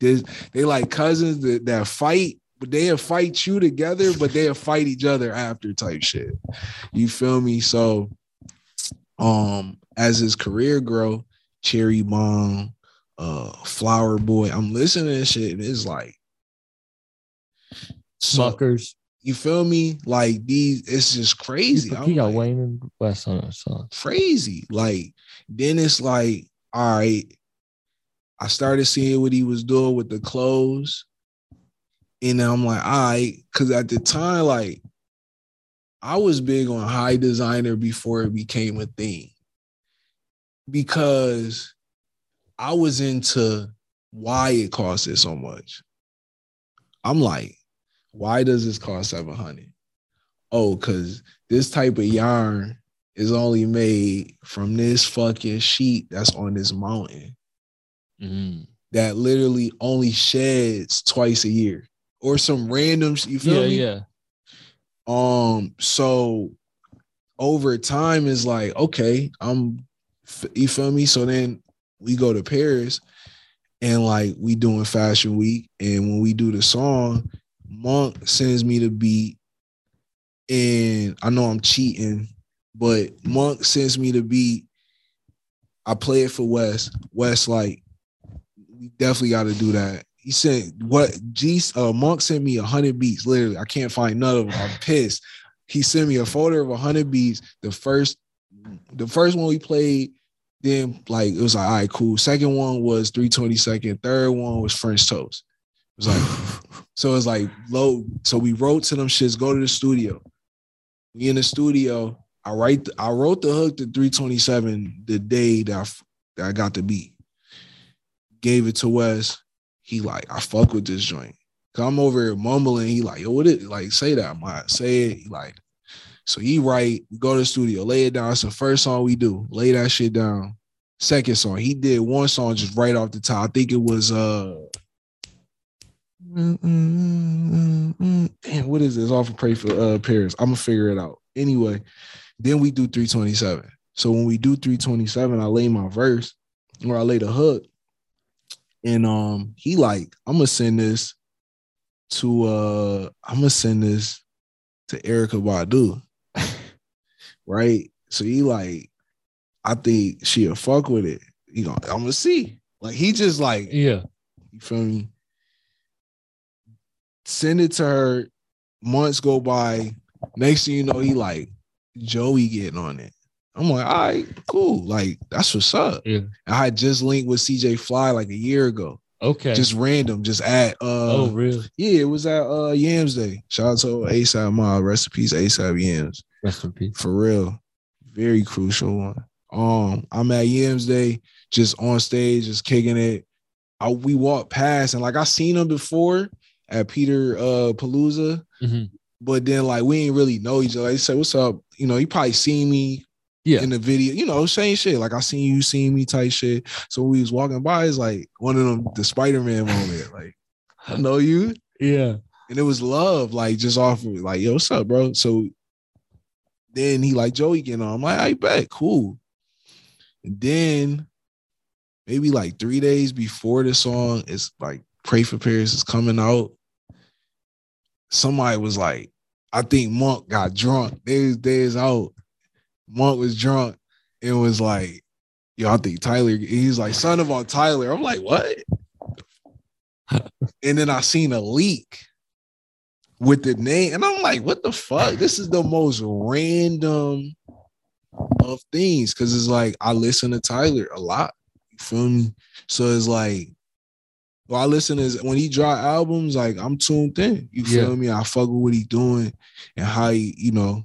[SPEAKER 4] this. They like cousins that, that fight, they'll fight you together, but they'll fight each other after type shit. You feel me? So, um, as his career grow, Cherry Bomb, uh, Flower Boy, I'm listening to this shit, and it's like, so you feel me? Like these, it's just crazy.
[SPEAKER 1] He got
[SPEAKER 4] like,
[SPEAKER 1] Wayne and West on that song.
[SPEAKER 4] crazy. Like then it's like, all right. I started seeing what he was doing with the clothes. And I'm like, all right, because at the time, like, I was big on high designer before it became a thing. Because I was into why it costed so much. I'm like, why does this cost 700? Oh, because this type of yarn is only made from this fucking sheet that's on this mountain
[SPEAKER 1] Mm-hmm.
[SPEAKER 4] that literally only sheds twice a year or some random you feel
[SPEAKER 1] Yeah,
[SPEAKER 4] me?
[SPEAKER 1] yeah. Yeah.
[SPEAKER 4] Um, so over time is like, okay, I'm you feel me? So then we go to Paris and like we doing fashion week, and when we do the song, Monk sends me the beat, and I know I'm cheating, but Monk sends me the beat. I play it for West. West like, we definitely got to do that. He said, what G uh, Monk sent me a hundred beats. Literally, I can't find none of them. I'm pissed. He sent me a folder of a hundred beats. The first, the first one we played, then like it was like, all right, cool. Second one was 322nd. Third one was French toast. It was like, so it's like low. So we wrote to them shits, go to the studio. We in the studio. I write the- I wrote the hook to 327 the day that I, that I got the beat. Gave it to Wes. He like, I fuck with this joint. Come over here mumbling. He like, yo, what it like? Say that, I'm say it. He like, so he write, go to the studio, lay it down. It's the first song we do. Lay that shit down. Second song, he did one song just right off the top. I think it was uh mm, mm, mm, mm. damn, what is this? Off of Pray for uh Paris. I'm gonna figure it out. Anyway, then we do 327. So when we do 327, I lay my verse or I lay the hook. And um he like, I'm gonna send this to uh I'm gonna send this to Erykah Badu. right? So he like, I think she'll fuck with it. You know, I'm gonna see. Like he just like,
[SPEAKER 1] Yeah.
[SPEAKER 4] you feel me? Send it to her. Months go by. Next thing you know, he like Joey getting on it. I'm like, all right, cool. Like that's what's up.
[SPEAKER 1] Yeah.
[SPEAKER 4] I had just linked with CJ Fly like a year ago.
[SPEAKER 1] Okay.
[SPEAKER 4] Just random, just at uh
[SPEAKER 1] oh, really?
[SPEAKER 4] yeah, it was at uh Yams Day. Shout out to ASAP Mob, recipes ASAP Yams.
[SPEAKER 1] Rest in peace.
[SPEAKER 4] For real. Very crucial one. Um, I'm at Yams Day, just on stage, just kicking it. I, we walked past and like I seen him before at Peter uh Palooza,
[SPEAKER 1] Mhm.
[SPEAKER 4] but then like we ain't really know each other. He said, What's up? You know, he probably seen me
[SPEAKER 1] Yeah.
[SPEAKER 4] in the video, you know, same shit. Like I seen you, seen me type shit. So we was walking by, it's like one of them the Spider-Man moment. Like, I know you
[SPEAKER 1] Yeah.
[SPEAKER 4] and it was love, like just off of like, yo, what's up, bro? So then he like Joey getting on. I'm like, I bet, cool. And then maybe like three days before the song is like Pray for Paris is coming out. Somebody was like, I think Monk got drunk. Days days out. Monk was drunk and was like, yo, I think Tyler. He's like, son of all Tyler. I'm like, what? and then I seen a leak with the name, and I'm like, what the fuck? This is the most random of things because it's like I listen to Tyler a lot. You feel me? So it's like, well, I listen to when he drop albums, like I'm tuned in. You feel
[SPEAKER 1] Yeah.
[SPEAKER 4] me? I fuck with what he doing and how he, you know.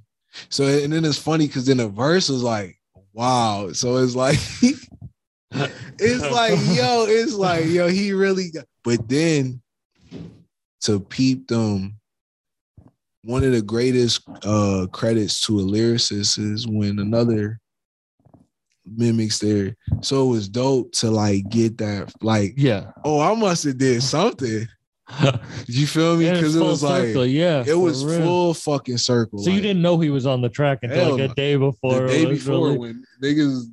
[SPEAKER 4] So and then it's funny because then the verse is like, wow. So it's like it's like, yo, it's like, yo, he really got, but then to peep them, one of the greatest uh credits to a lyricist is when another mimics there. So it was dope to like get that, like,
[SPEAKER 1] yeah.
[SPEAKER 4] oh, I must have did something. Did you feel me? Because it was like
[SPEAKER 1] yeah.
[SPEAKER 4] it was
[SPEAKER 1] real.
[SPEAKER 4] full fucking circle.
[SPEAKER 1] So you didn't know he was on the track until like a
[SPEAKER 4] no.
[SPEAKER 1] day before.
[SPEAKER 4] the day before
[SPEAKER 1] really-
[SPEAKER 4] when niggas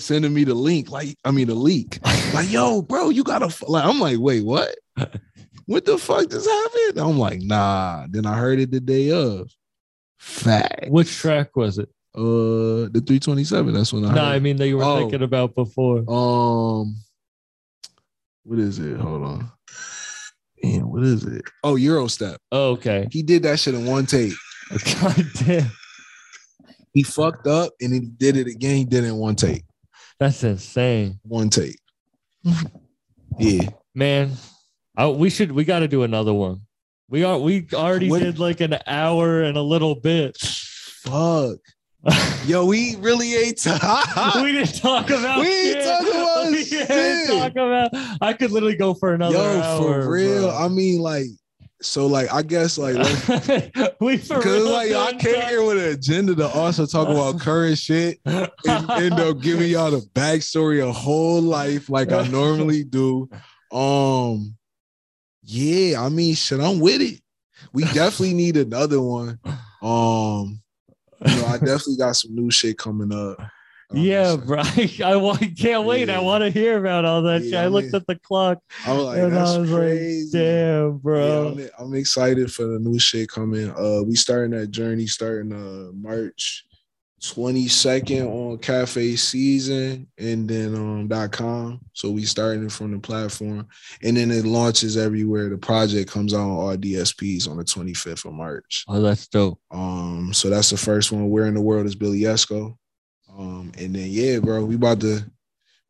[SPEAKER 4] sending me the link, like I mean the leak, like yo, bro, you gotta f-. like. I'm like, wait, what? What the fuck just happened? I'm like, nah. Then I heard it the day of. Fact.
[SPEAKER 1] Which track was it?
[SPEAKER 4] Uh, the 327. That's when I.
[SPEAKER 1] No, I mean that you were
[SPEAKER 4] Oh.
[SPEAKER 1] thinking about before.
[SPEAKER 4] Um, what is it? Hold on. Damn, what is it? Oh, Eurostep.
[SPEAKER 1] Oh, okay.
[SPEAKER 4] He did that shit in one take.
[SPEAKER 1] God damn.
[SPEAKER 4] He fucked up and he did it again. He did it in one take.
[SPEAKER 1] That's insane.
[SPEAKER 4] One take. Yeah.
[SPEAKER 1] Man, I, we should we got to do another one. We are we already
[SPEAKER 4] What-
[SPEAKER 1] did like an hour and a little bit.
[SPEAKER 4] Fuck. Yo, we really ain't talk.
[SPEAKER 1] we didn't talk about
[SPEAKER 4] We
[SPEAKER 1] shit.
[SPEAKER 4] talk about
[SPEAKER 1] We
[SPEAKER 4] shit.
[SPEAKER 1] talk about I could literally go for another
[SPEAKER 4] Yo,
[SPEAKER 1] hour.
[SPEAKER 4] for real.
[SPEAKER 1] bro.
[SPEAKER 4] I mean, like, so like I guess like
[SPEAKER 1] we for
[SPEAKER 4] because
[SPEAKER 1] real
[SPEAKER 4] like I came
[SPEAKER 1] talk-
[SPEAKER 4] here with an agenda to also talk about current shit and end up giving y'all the backstory of whole life like I normally do. Um, yeah, I mean, shit, I'm with it. We definitely need another one. Um, you know, I definitely got some new shit coming up. Um,
[SPEAKER 1] Yeah,
[SPEAKER 4] so
[SPEAKER 1] bro. I, can't wait. I want to hear about all that
[SPEAKER 4] Yeah,
[SPEAKER 1] shit. I
[SPEAKER 4] I
[SPEAKER 1] looked at the clock
[SPEAKER 4] I was like, that's
[SPEAKER 1] I was
[SPEAKER 4] crazy.
[SPEAKER 1] like, damn,
[SPEAKER 4] Yeah,
[SPEAKER 1] bro.
[SPEAKER 4] I'm, I'm excited for the new shit coming. Uh, we starting that journey starting uh March 22nd on Cafe Season and then um dot com. So we starting from the platform and then it launches everywhere. The project comes out on all DSPs on the 25th of March.
[SPEAKER 1] Oh, that's dope.
[SPEAKER 4] Um, so that's the first one. Where in the world is Billie Essco? Um, and then yeah, bro, we about to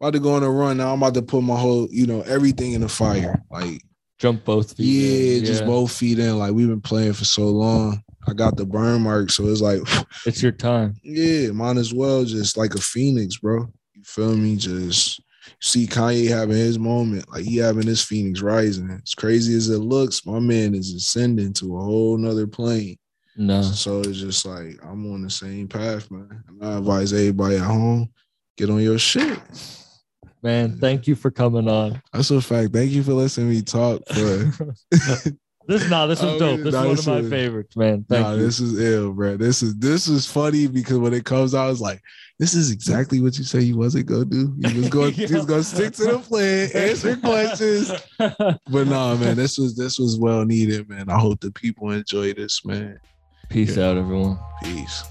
[SPEAKER 4] about to go on a run now. I'm about to put my whole, you know, everything in the fire. Like
[SPEAKER 1] Jump both feet.
[SPEAKER 4] yeah,
[SPEAKER 1] in.
[SPEAKER 4] just both feet in. Like we've been playing for so long. I got the burn mark, so it's like,
[SPEAKER 1] It's your time.
[SPEAKER 4] yeah, might as well just like a phoenix, bro. You feel me? Just see Kanye having his moment, like he having his phoenix rising. As crazy as it looks, my man is ascending to a whole nother plane.
[SPEAKER 1] No.
[SPEAKER 4] So it's just like I'm on the same path, man. And I advise everybody at home, get on your shit.
[SPEAKER 1] Man, thank you for coming on.
[SPEAKER 4] That's a fact. Thank you for listening me talk, bro.
[SPEAKER 1] This nah, this was
[SPEAKER 4] Oh,
[SPEAKER 1] dope. This
[SPEAKER 4] nah,
[SPEAKER 1] is one
[SPEAKER 4] this
[SPEAKER 1] of my
[SPEAKER 4] was-
[SPEAKER 1] favorites, man. Thank
[SPEAKER 4] nah,
[SPEAKER 1] you.
[SPEAKER 4] this is ill, bro. This is this is funny because when it comes out, it's like this is exactly what you say you wasn't gonna do. You was going, you was gonna stick to the plan, answer questions. But nah, man, this was this was well needed, man. I hope the people enjoy this, man.
[SPEAKER 1] Peace out, everyone.
[SPEAKER 4] Peace.